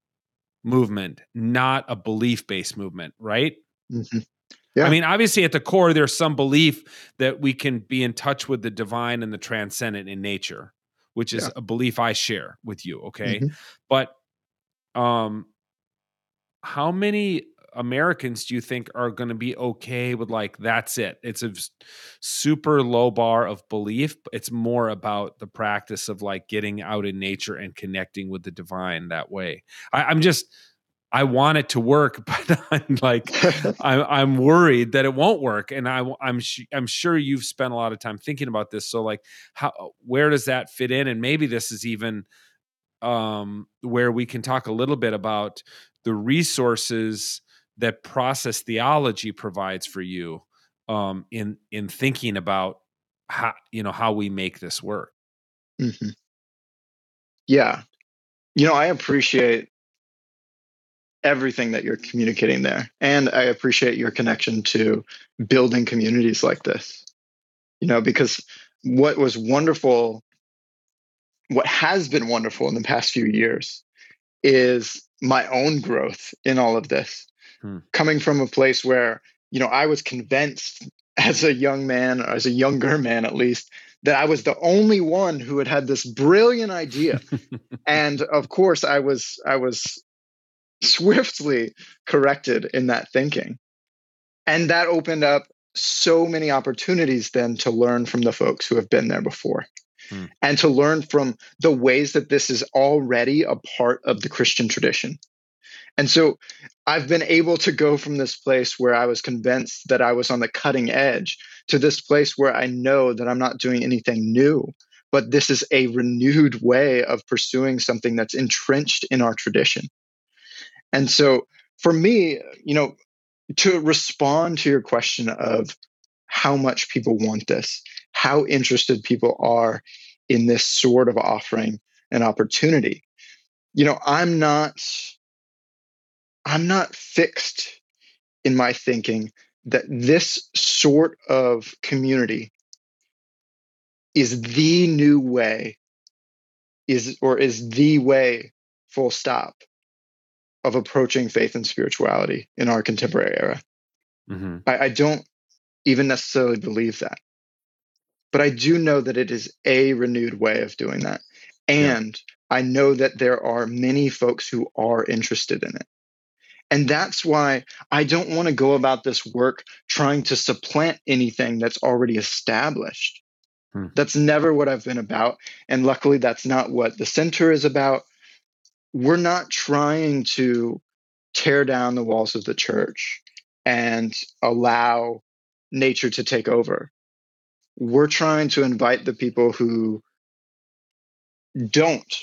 movement not a belief based movement right mm-hmm. Yeah. I mean, obviously, at the core, there's some belief that we can be in touch with the divine and the transcendent in nature, which is yeah. a belief I share with you. Okay, mm-hmm. but um, how many Americans do you think are going to be okay with like that's it? It's a super low bar of belief. It's more about the practice of like getting out in nature and connecting with the divine that way. I, I'm just I want it to work, but I'm like, I'm, I'm worried that it won't work. And I, I'm, I'm sure you've spent a lot of time thinking about this. So like, how, where does that fit in? And maybe this is even um, where we can talk a little bit about the resources that process theology provides for you um, in, in thinking about how, you know, how we make this work. Mm-hmm. Yeah. You know, I appreciate everything that you're communicating there. And I appreciate your connection to building communities like this. You know, because what was wonderful, what has been wonderful in the past few years is my own growth in all of this. Hmm. Coming from a place where, you know, I was convinced as a young man, or as a younger man at least, that I was the only one who had had this brilliant idea. and of course, I was I was swiftly corrected in that thinking. And that opened up so many opportunities then to learn from the folks who have been there before hmm. and to learn from the ways that this is already a part of the Christian tradition. And so I've been able to go from this place where I was convinced that I was on the cutting edge to this place where I know that I'm not doing anything new, but this is a renewed way of pursuing something that's entrenched in our tradition. And so for me, you know, to respond to your question of how much people want this, how interested people are in this sort of offering and opportunity, you know, I'm not I'm not fixed in my thinking that this sort of community is the new way is or is the way full stop of approaching faith and spirituality in our contemporary era. Mm-hmm. I, I don't even necessarily believe that. But I do know that it is a renewed way of doing that. And yeah. I know that there are many folks who are interested in it. And that's why I don't want to go about this work trying to supplant anything that's already established. Hmm. That's never what I've been about. And luckily, that's not what the center is about we're not trying to tear down the walls of the church and allow nature to take over. We're trying to invite the people who don't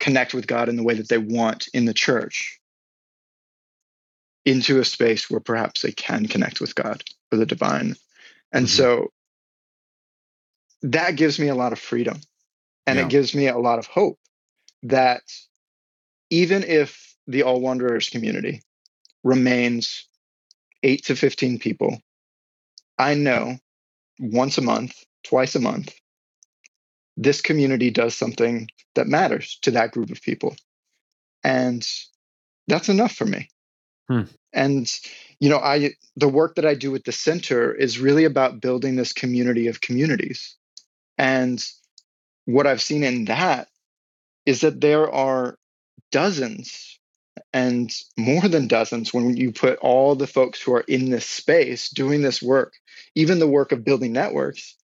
connect with God in the way that they want in the church into a space where perhaps they can connect with God or the divine. And mm-hmm. so that gives me a lot of freedom and yeah. it gives me a lot of hope that even if the All Wanderers community remains eight to 15 people, I know once a month, twice a month, this community does something that matters to that group of people. And that's enough for me. Hmm. And you know, I the work that I do with the center is really about building this community of communities. And what I've seen in that is that there are dozens and more than dozens when you put all the folks who are in this space doing this work, even the work of building networks,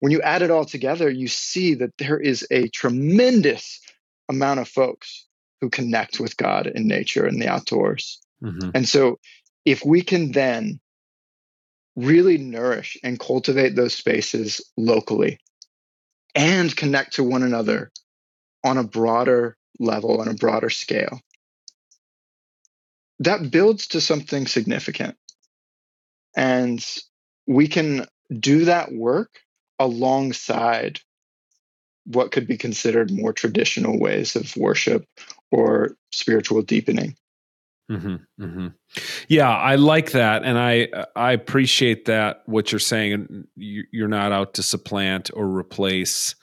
when you add it all together, you see that there is a tremendous amount of folks who connect with God and nature and the outdoors. Mm-hmm. And so, if we can then really nourish and cultivate those spaces locally and connect to one another on a broader level, on a broader scale, that builds to something significant. And we can do that work alongside what could be considered more traditional ways of worship or spiritual deepening. Mm-hmm, mm-hmm. Yeah, I like that, and I I appreciate that what you're saying. You're not out to supplant or replace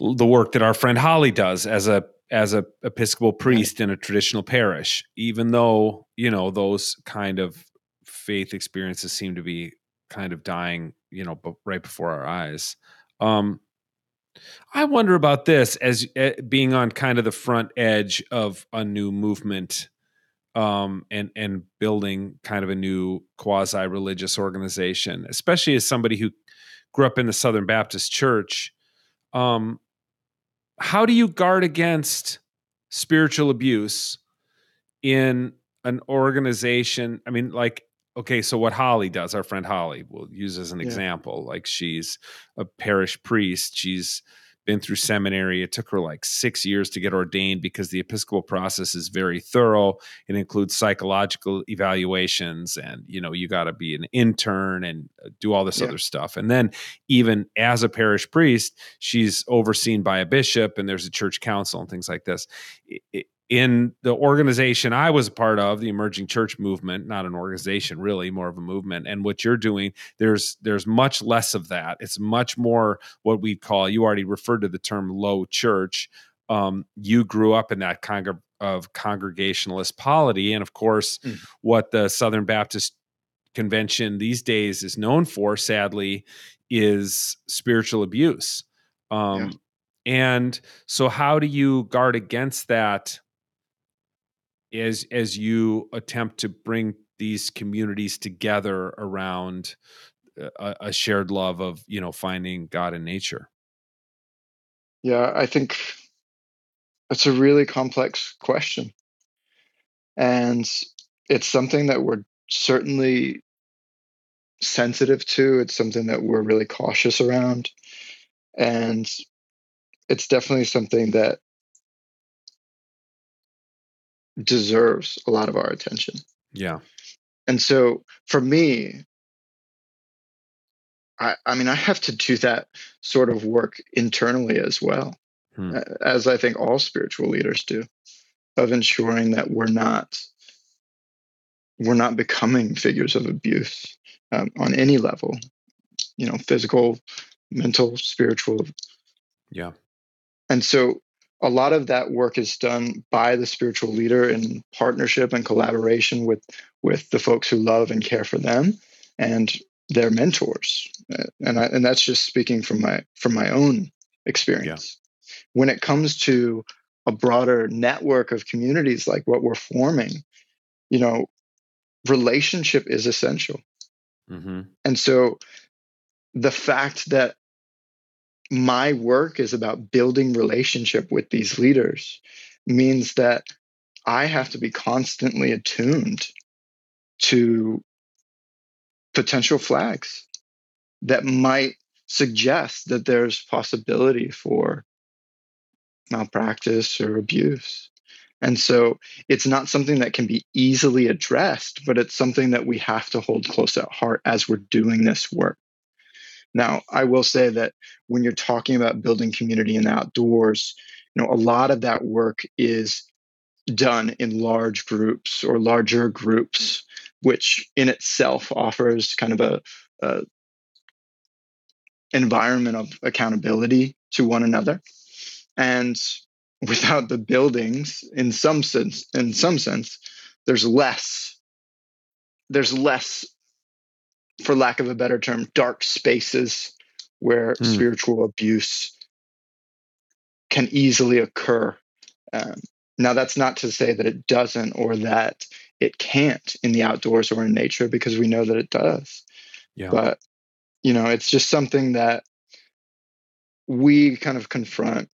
the work that our friend Holly does as a as a Episcopal priest in a traditional parish. Even though you know those kind of faith experiences seem to be kind of dying, you know, right before our eyes. Um, I wonder about this as uh, being on kind of the front edge of a new movement um, and and building kind of a new quasi religious organization, especially as somebody who grew up in the Southern Baptist Church. Um, how do you guard against spiritual abuse in an organization? I mean, like, okay, so what Holly does, our friend Holly, we'll use as an yeah. example. Like, she's a parish priest. She's been through seminary. It took her like six years to get ordained because the Episcopal process is very thorough. It includes psychological evaluations, and you know you got to be an intern and uh, do all this yeah. other stuff. And then even as a parish priest, she's overseen by a bishop, and there's a church council and things like this. It, in the organization I was a part of, the emerging church movement, not an organization really, more of a movement. And what you're doing, there's there's much less of that. It's much more what we call. You already referred to the term low church. Um, you grew up in that kind of congregationalist polity, and of course, mm. what the Southern Baptist Convention these days is known for, sadly, is spiritual abuse. Um, yeah. And so, how do you guard against that? As as you attempt to bring these communities together around a, a shared love of you know finding God in nature? Yeah, I think it's a really complex question. And it's something that we're certainly sensitive to. It's something that we're really cautious around. And it's definitely something that deserves a lot of our attention. Yeah. And so for me, I, I mean, I have to do that sort of work internally as well, hmm. as I think all spiritual leaders do, of ensuring that we're not we're not becoming figures of abuse um, on any level, you know, physical, mental, spiritual. Yeah. And so a lot of that work is done by the spiritual leader in partnership and collaboration with with the folks who love and care for them and their mentors and I, and that's just speaking from my from my own experience yeah. when it comes to a broader network of communities like what we're forming you know relationship is essential mm-hmm. and so the fact that my work is about building relationship with these leaders means that I have to be constantly attuned to potential flags that might suggest that there's possibility for malpractice or abuse. And so it's not something that can be easily addressed, but it's something that we have to hold close at heart as we're doing this work. Now, I will say that when you're talking about building community in the outdoors, you know a lot of that work is done in large groups or larger groups which in itself offers kind of a, a environment of accountability to one another. And without the buildings in some sense in some sense there's less there's less for lack of a better term dark spaces where mm. spiritual abuse can easily occur um, now that's not to say that it doesn't or that it can't in the outdoors or in nature because we know that it does yeah. but you know it's just something that we kind of confront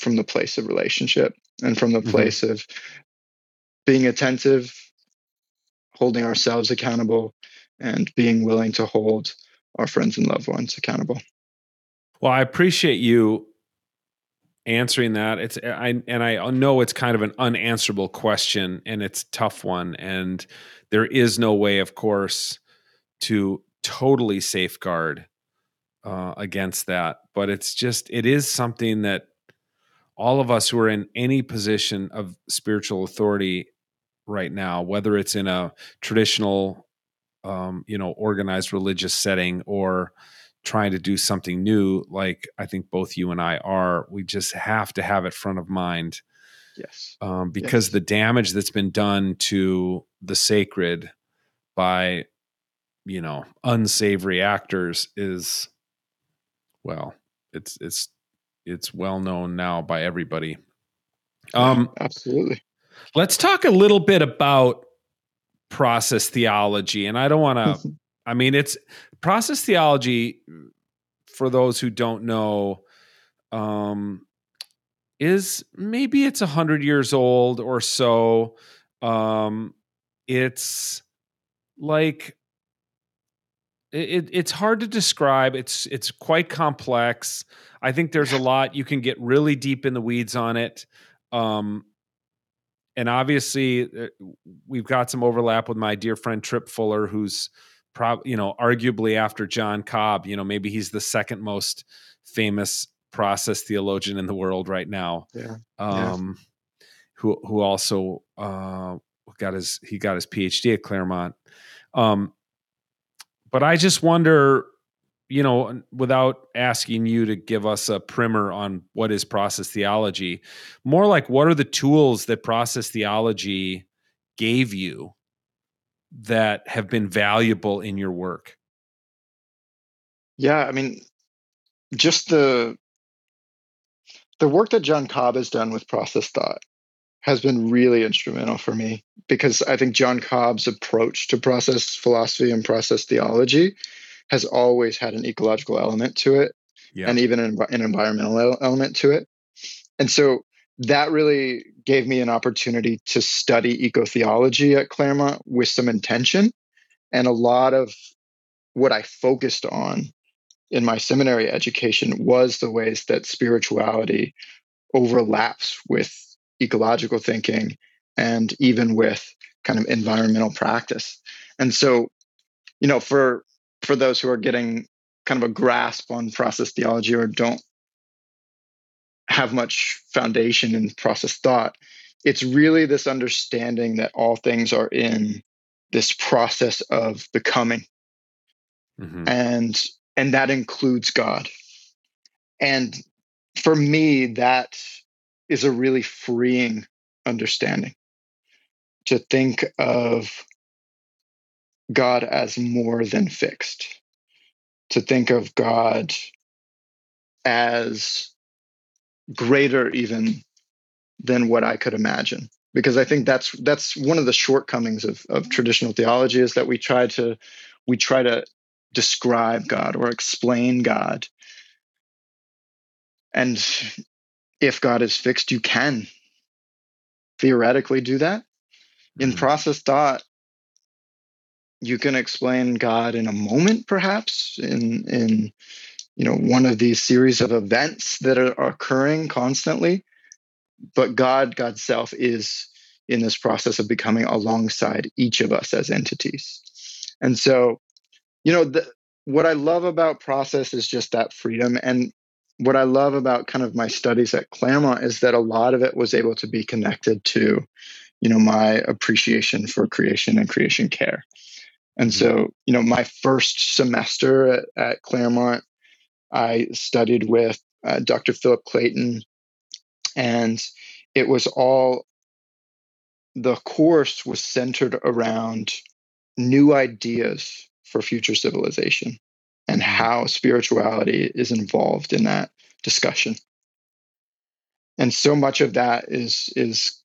from the place of relationship and from the mm-hmm. place of being attentive holding ourselves accountable and being willing to hold our friends and loved ones accountable. Well i appreciate you answering that. It's i and i know it's kind of an unanswerable question and it's a tough one and there is no way of course to totally safeguard uh, against that but it's just it is something that all of us who are in any position of spiritual authority right now whether it's in a traditional um, you know organized religious setting or trying to do something new like i think both you and i are we just have to have it front of mind yes. um, because yes. the damage that's been done to the sacred by you know unsavory actors is well it's it's it's well known now by everybody. Um absolutely. let's talk a little bit about process theology and i don't want to I mean, it's process theology for those who don't know um, is maybe it's a hundred years old or so. Um, it's like it, it's hard to describe. It's it's quite complex. I think there's a lot you can get really deep in the weeds on it. Um, and obviously, uh, we've got some overlap with my dear friend Tripp Fuller, who's probably you know arguably after John Cobb, you know maybe he's the second most famous process theologian in the world right now. Yeah. Um, yeah. who who also uh, got his he got his PhD at Claremont. Um, but I just wonder, you know, without asking you to give us a primer on what is process theology, more like what are the tools that process theology gave you that have been valuable in your work? Yeah, I mean, just the the work that John Cobb has done with process thought has been really instrumental for me because I think John Cobb's approach to process philosophy and process theology has always had an ecological element to it yeah. and even an, an environmental element to it. And so that really gave me an opportunity to study ecotheology at Claremont with some intention. And a lot of what I focused on in my seminary education was the ways that spirituality overlaps with ecological thinking and even with kind of environmental practice. And so, you know, for for those who are getting kind of a grasp on process theology or don't have much foundation in process thought. It's really this understanding that all things are in this process of becoming. Mm-hmm. And and that includes God. And for me, that is a really freeing understanding to think of God as more than fixed, to think of God as greater even than what I could imagine. Because I think that's that's one of the shortcomings of, of traditional theology is that we try to we try to describe God or explain God. And if God is fixed, you can theoretically do that. In mm-hmm. process thought, you can explain God in a moment, perhaps, in in you know one of these series of events that are occurring constantly. But god god's self is in this process of becoming alongside each of us as entities. And so you know the, what i love about process is just that freedom. And what I love about kind of my studies at Claremont is that a lot of it was able to be connected to, you know, my appreciation for creation and creation care. And mm-hmm. so, you know, my first semester at, at Claremont, I studied with uh, Dr. Philip Clayton, and it was all the course was centered around new ideas for future civilization and mm-hmm. how spirituality is involved in that discussion. And so much of that is is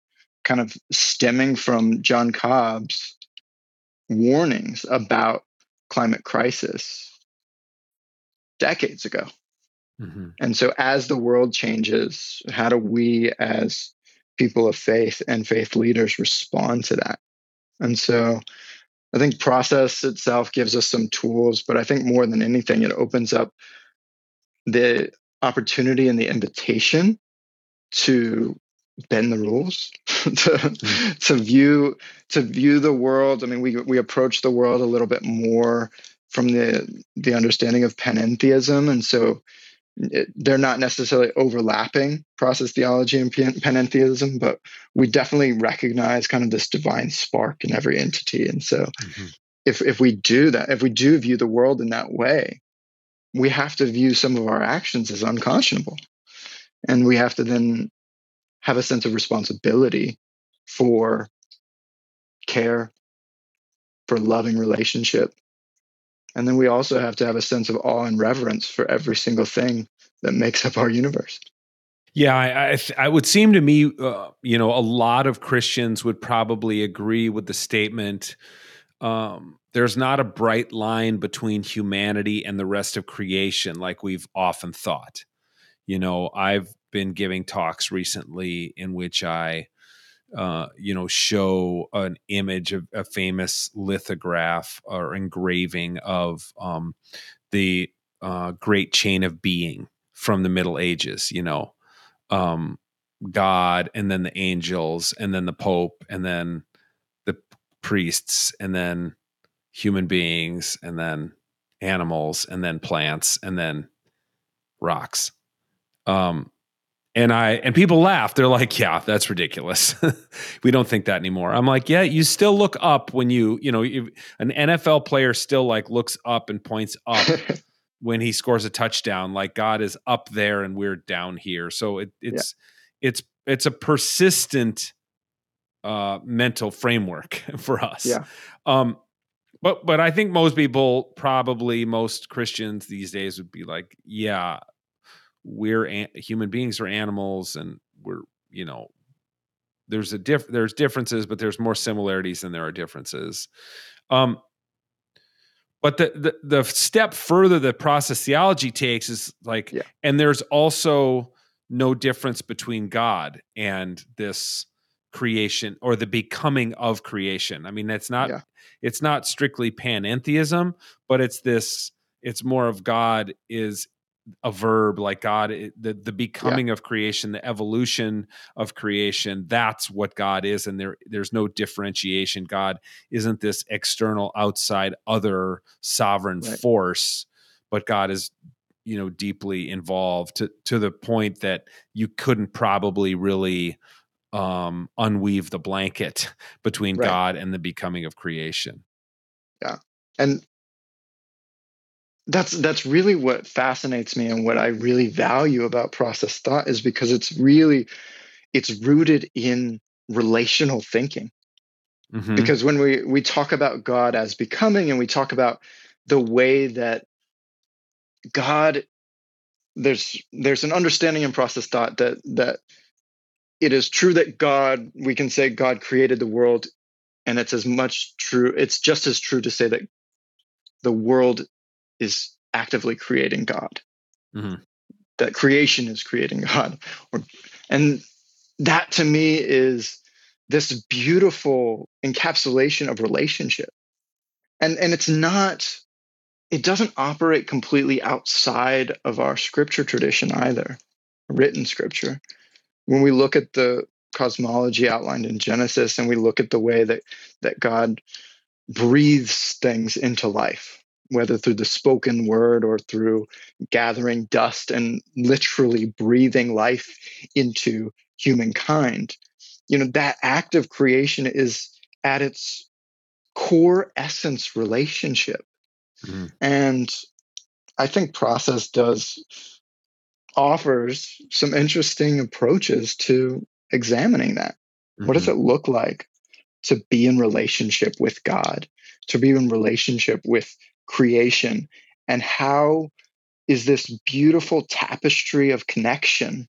kind of stemming from John Cobb's warnings about climate crisis decades ago. Mm-hmm. And so as the world changes, how do we as people of faith and faith leaders respond to that? And so I think process itself gives us some tools, but I think more than anything, it opens up the opportunity and the invitation to bend the rules to mm-hmm. to view to view the world i mean we we approach the world a little bit more from the the understanding of panentheism and so it, they're not necessarily overlapping process theology and panentheism, but we definitely recognize kind of this divine spark in every entity. And so, mm-hmm. if if we do that, if we do view the world in that way, we have to view some of our actions as unconscionable, and we have to then have a sense of responsibility for care, for loving relationship, and then we also have to have a sense of awe and reverence for every single thing that makes up our universe. Yeah, I, I, I would seem to me, uh, you know, a lot of Christians would probably agree with the statement. Um, there's not a bright line between humanity and the rest of creation like we've often thought. You know, I've been giving talks recently in which I uh, you know, show an image of a famous lithograph or engraving of um, the uh, great chain of being from the Middle Ages. You know, um, God, and then the angels, and then the Pope, and then the priests, and then human beings, and then animals, and then plants, and then rocks. Um, and I and people laugh. They're like, "Yeah, that's ridiculous. we don't think that anymore." I'm like, "Yeah, you still look up when you, you know, an NFL player still like looks up and points up when he scores a touchdown. Like God is up there and we're down here. So it, it's yeah. it's it's a persistent uh, mental framework for us. Yeah. Um, but but I think most people, probably most Christians these days, would be like, "Yeah, we're an- human beings are animals and we're you know there's a diff there's differences but there's more similarities than there are differences um but the, the the step further that process theology takes is like yeah. and there's also no difference between god and this creation or the becoming of creation i mean it's not yeah. it's not strictly panentheism but it's this it's more of god is a verb like god the the becoming yeah. of creation the evolution of creation that's what god is and there there's no differentiation god isn't this external outside other sovereign right. force but god is you know deeply involved to to the point that you couldn't probably really um unweave the blanket between right. god and the becoming of creation yeah and that's that's really what fascinates me and what I really value about process thought is because it's really it's rooted in relational thinking. Mm-hmm. Because when we we talk about God as becoming and we talk about the way that God there's there's an understanding in process thought that that it is true that God we can say God created the world and it's as much true it's just as true to say that the world is actively creating God. Mm-hmm. That creation is creating God. Or, and that to me is this beautiful encapsulation of relationship. And, and it's not, it doesn't operate completely outside of our scripture tradition either, written scripture. When we look at the cosmology outlined in Genesis and we look at the way that, that God breathes things into life, whether through the spoken word or through gathering dust and literally breathing life into humankind. You know, that act of creation is at its core essence relationship. Mm-hmm. And I think process does offers some interesting approaches to examining that. Mm-hmm. What does mm-hmm. it look like to be in relationship with God, to be in relationship with creation? And how is this beautiful tapestry of connection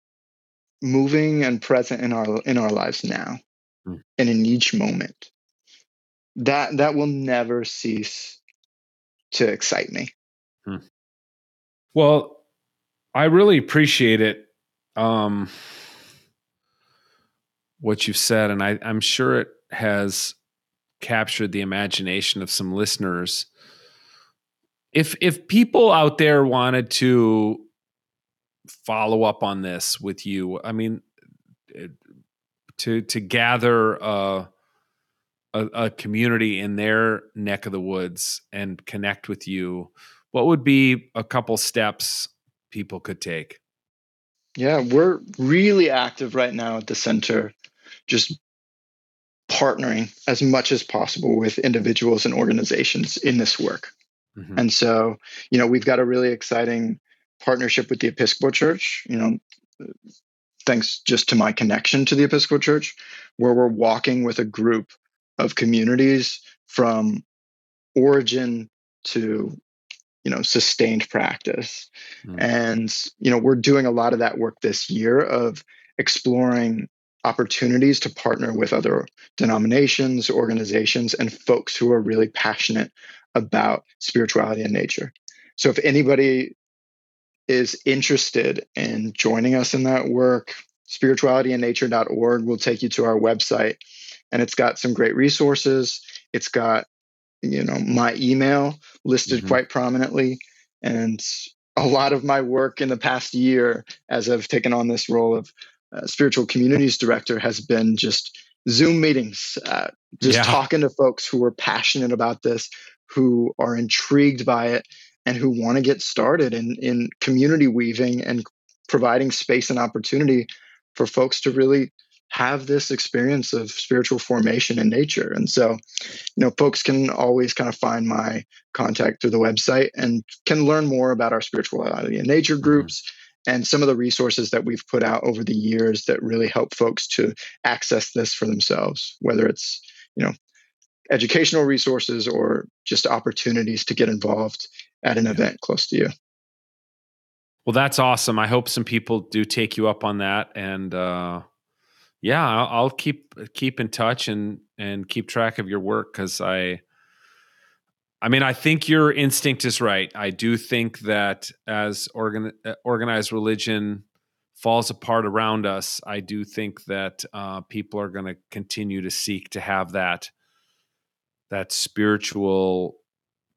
moving and present in our in our lives now mm. and in each moment? That that will never cease to excite me. Hmm. Well, I really appreciate it. Um, what you've said, and I, I'm sure it has captured the imagination of some listeners. If if people out there wanted to follow up on this with you, I mean, eh, to to gather a, a, a community in their neck of the woods and connect with you, what would be a couple steps people could take? Yeah, we're really active right now at the center, just partnering as much as possible with individuals and organizations in this work. Mm-hmm. And so, you know, we've got a really exciting partnership with the Episcopal Church, you know, thanks just to my connection to the Episcopal Church, where we're walking with a group of communities from origin to you know sustained practice mm. and you know we're doing a lot of that work this year of exploring opportunities to partner with other denominations organizations and folks who are really passionate about spirituality and nature so if anybody is interested in joining us in that work spiritualityandnature.org will take you to our website and it's got some great resources it's got you know my email listed mm-hmm. quite prominently and a lot of my work in the past year as i've taken on this role of uh, spiritual communities director has been just zoom meetings uh, just yeah. talking to folks who are passionate about this who are intrigued by it and who want to get started in, in community weaving and providing space and opportunity for folks to really have this experience of spiritual formation in nature. And so, you know, folks can always kind of find my contact through the website and can learn more about our spirituality and nature mm-hmm. And some of the resources that we've put out over the years that really help folks to access this for themselves, whether it's, you know, educational resources or just opportunities to get involved at an event close to you. Well, that's awesome. I hope some people do take you up on that and uh yeah, I'll, I'll keep keep in touch and and keep track of your work because I. I mean, I think your instinct is right. I do think that as organ, uh, organized religion falls apart around us, I do think that uh, people are going to continue to seek to have that that spiritual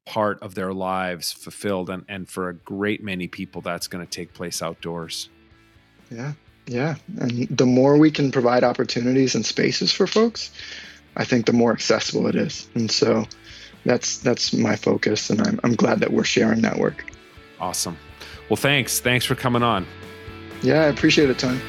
part of their lives fulfilled, and and for a great many people, that's going to take place outdoors. Yeah, yeah. And the more we can provide opportunities and spaces for folks, I think the more accessible it is. And so that's that's my focus and I'm I'm glad that we're sharing that work. Awesome. Well, thanks. Thanks for coming on. Yeah, I appreciate it, Tony.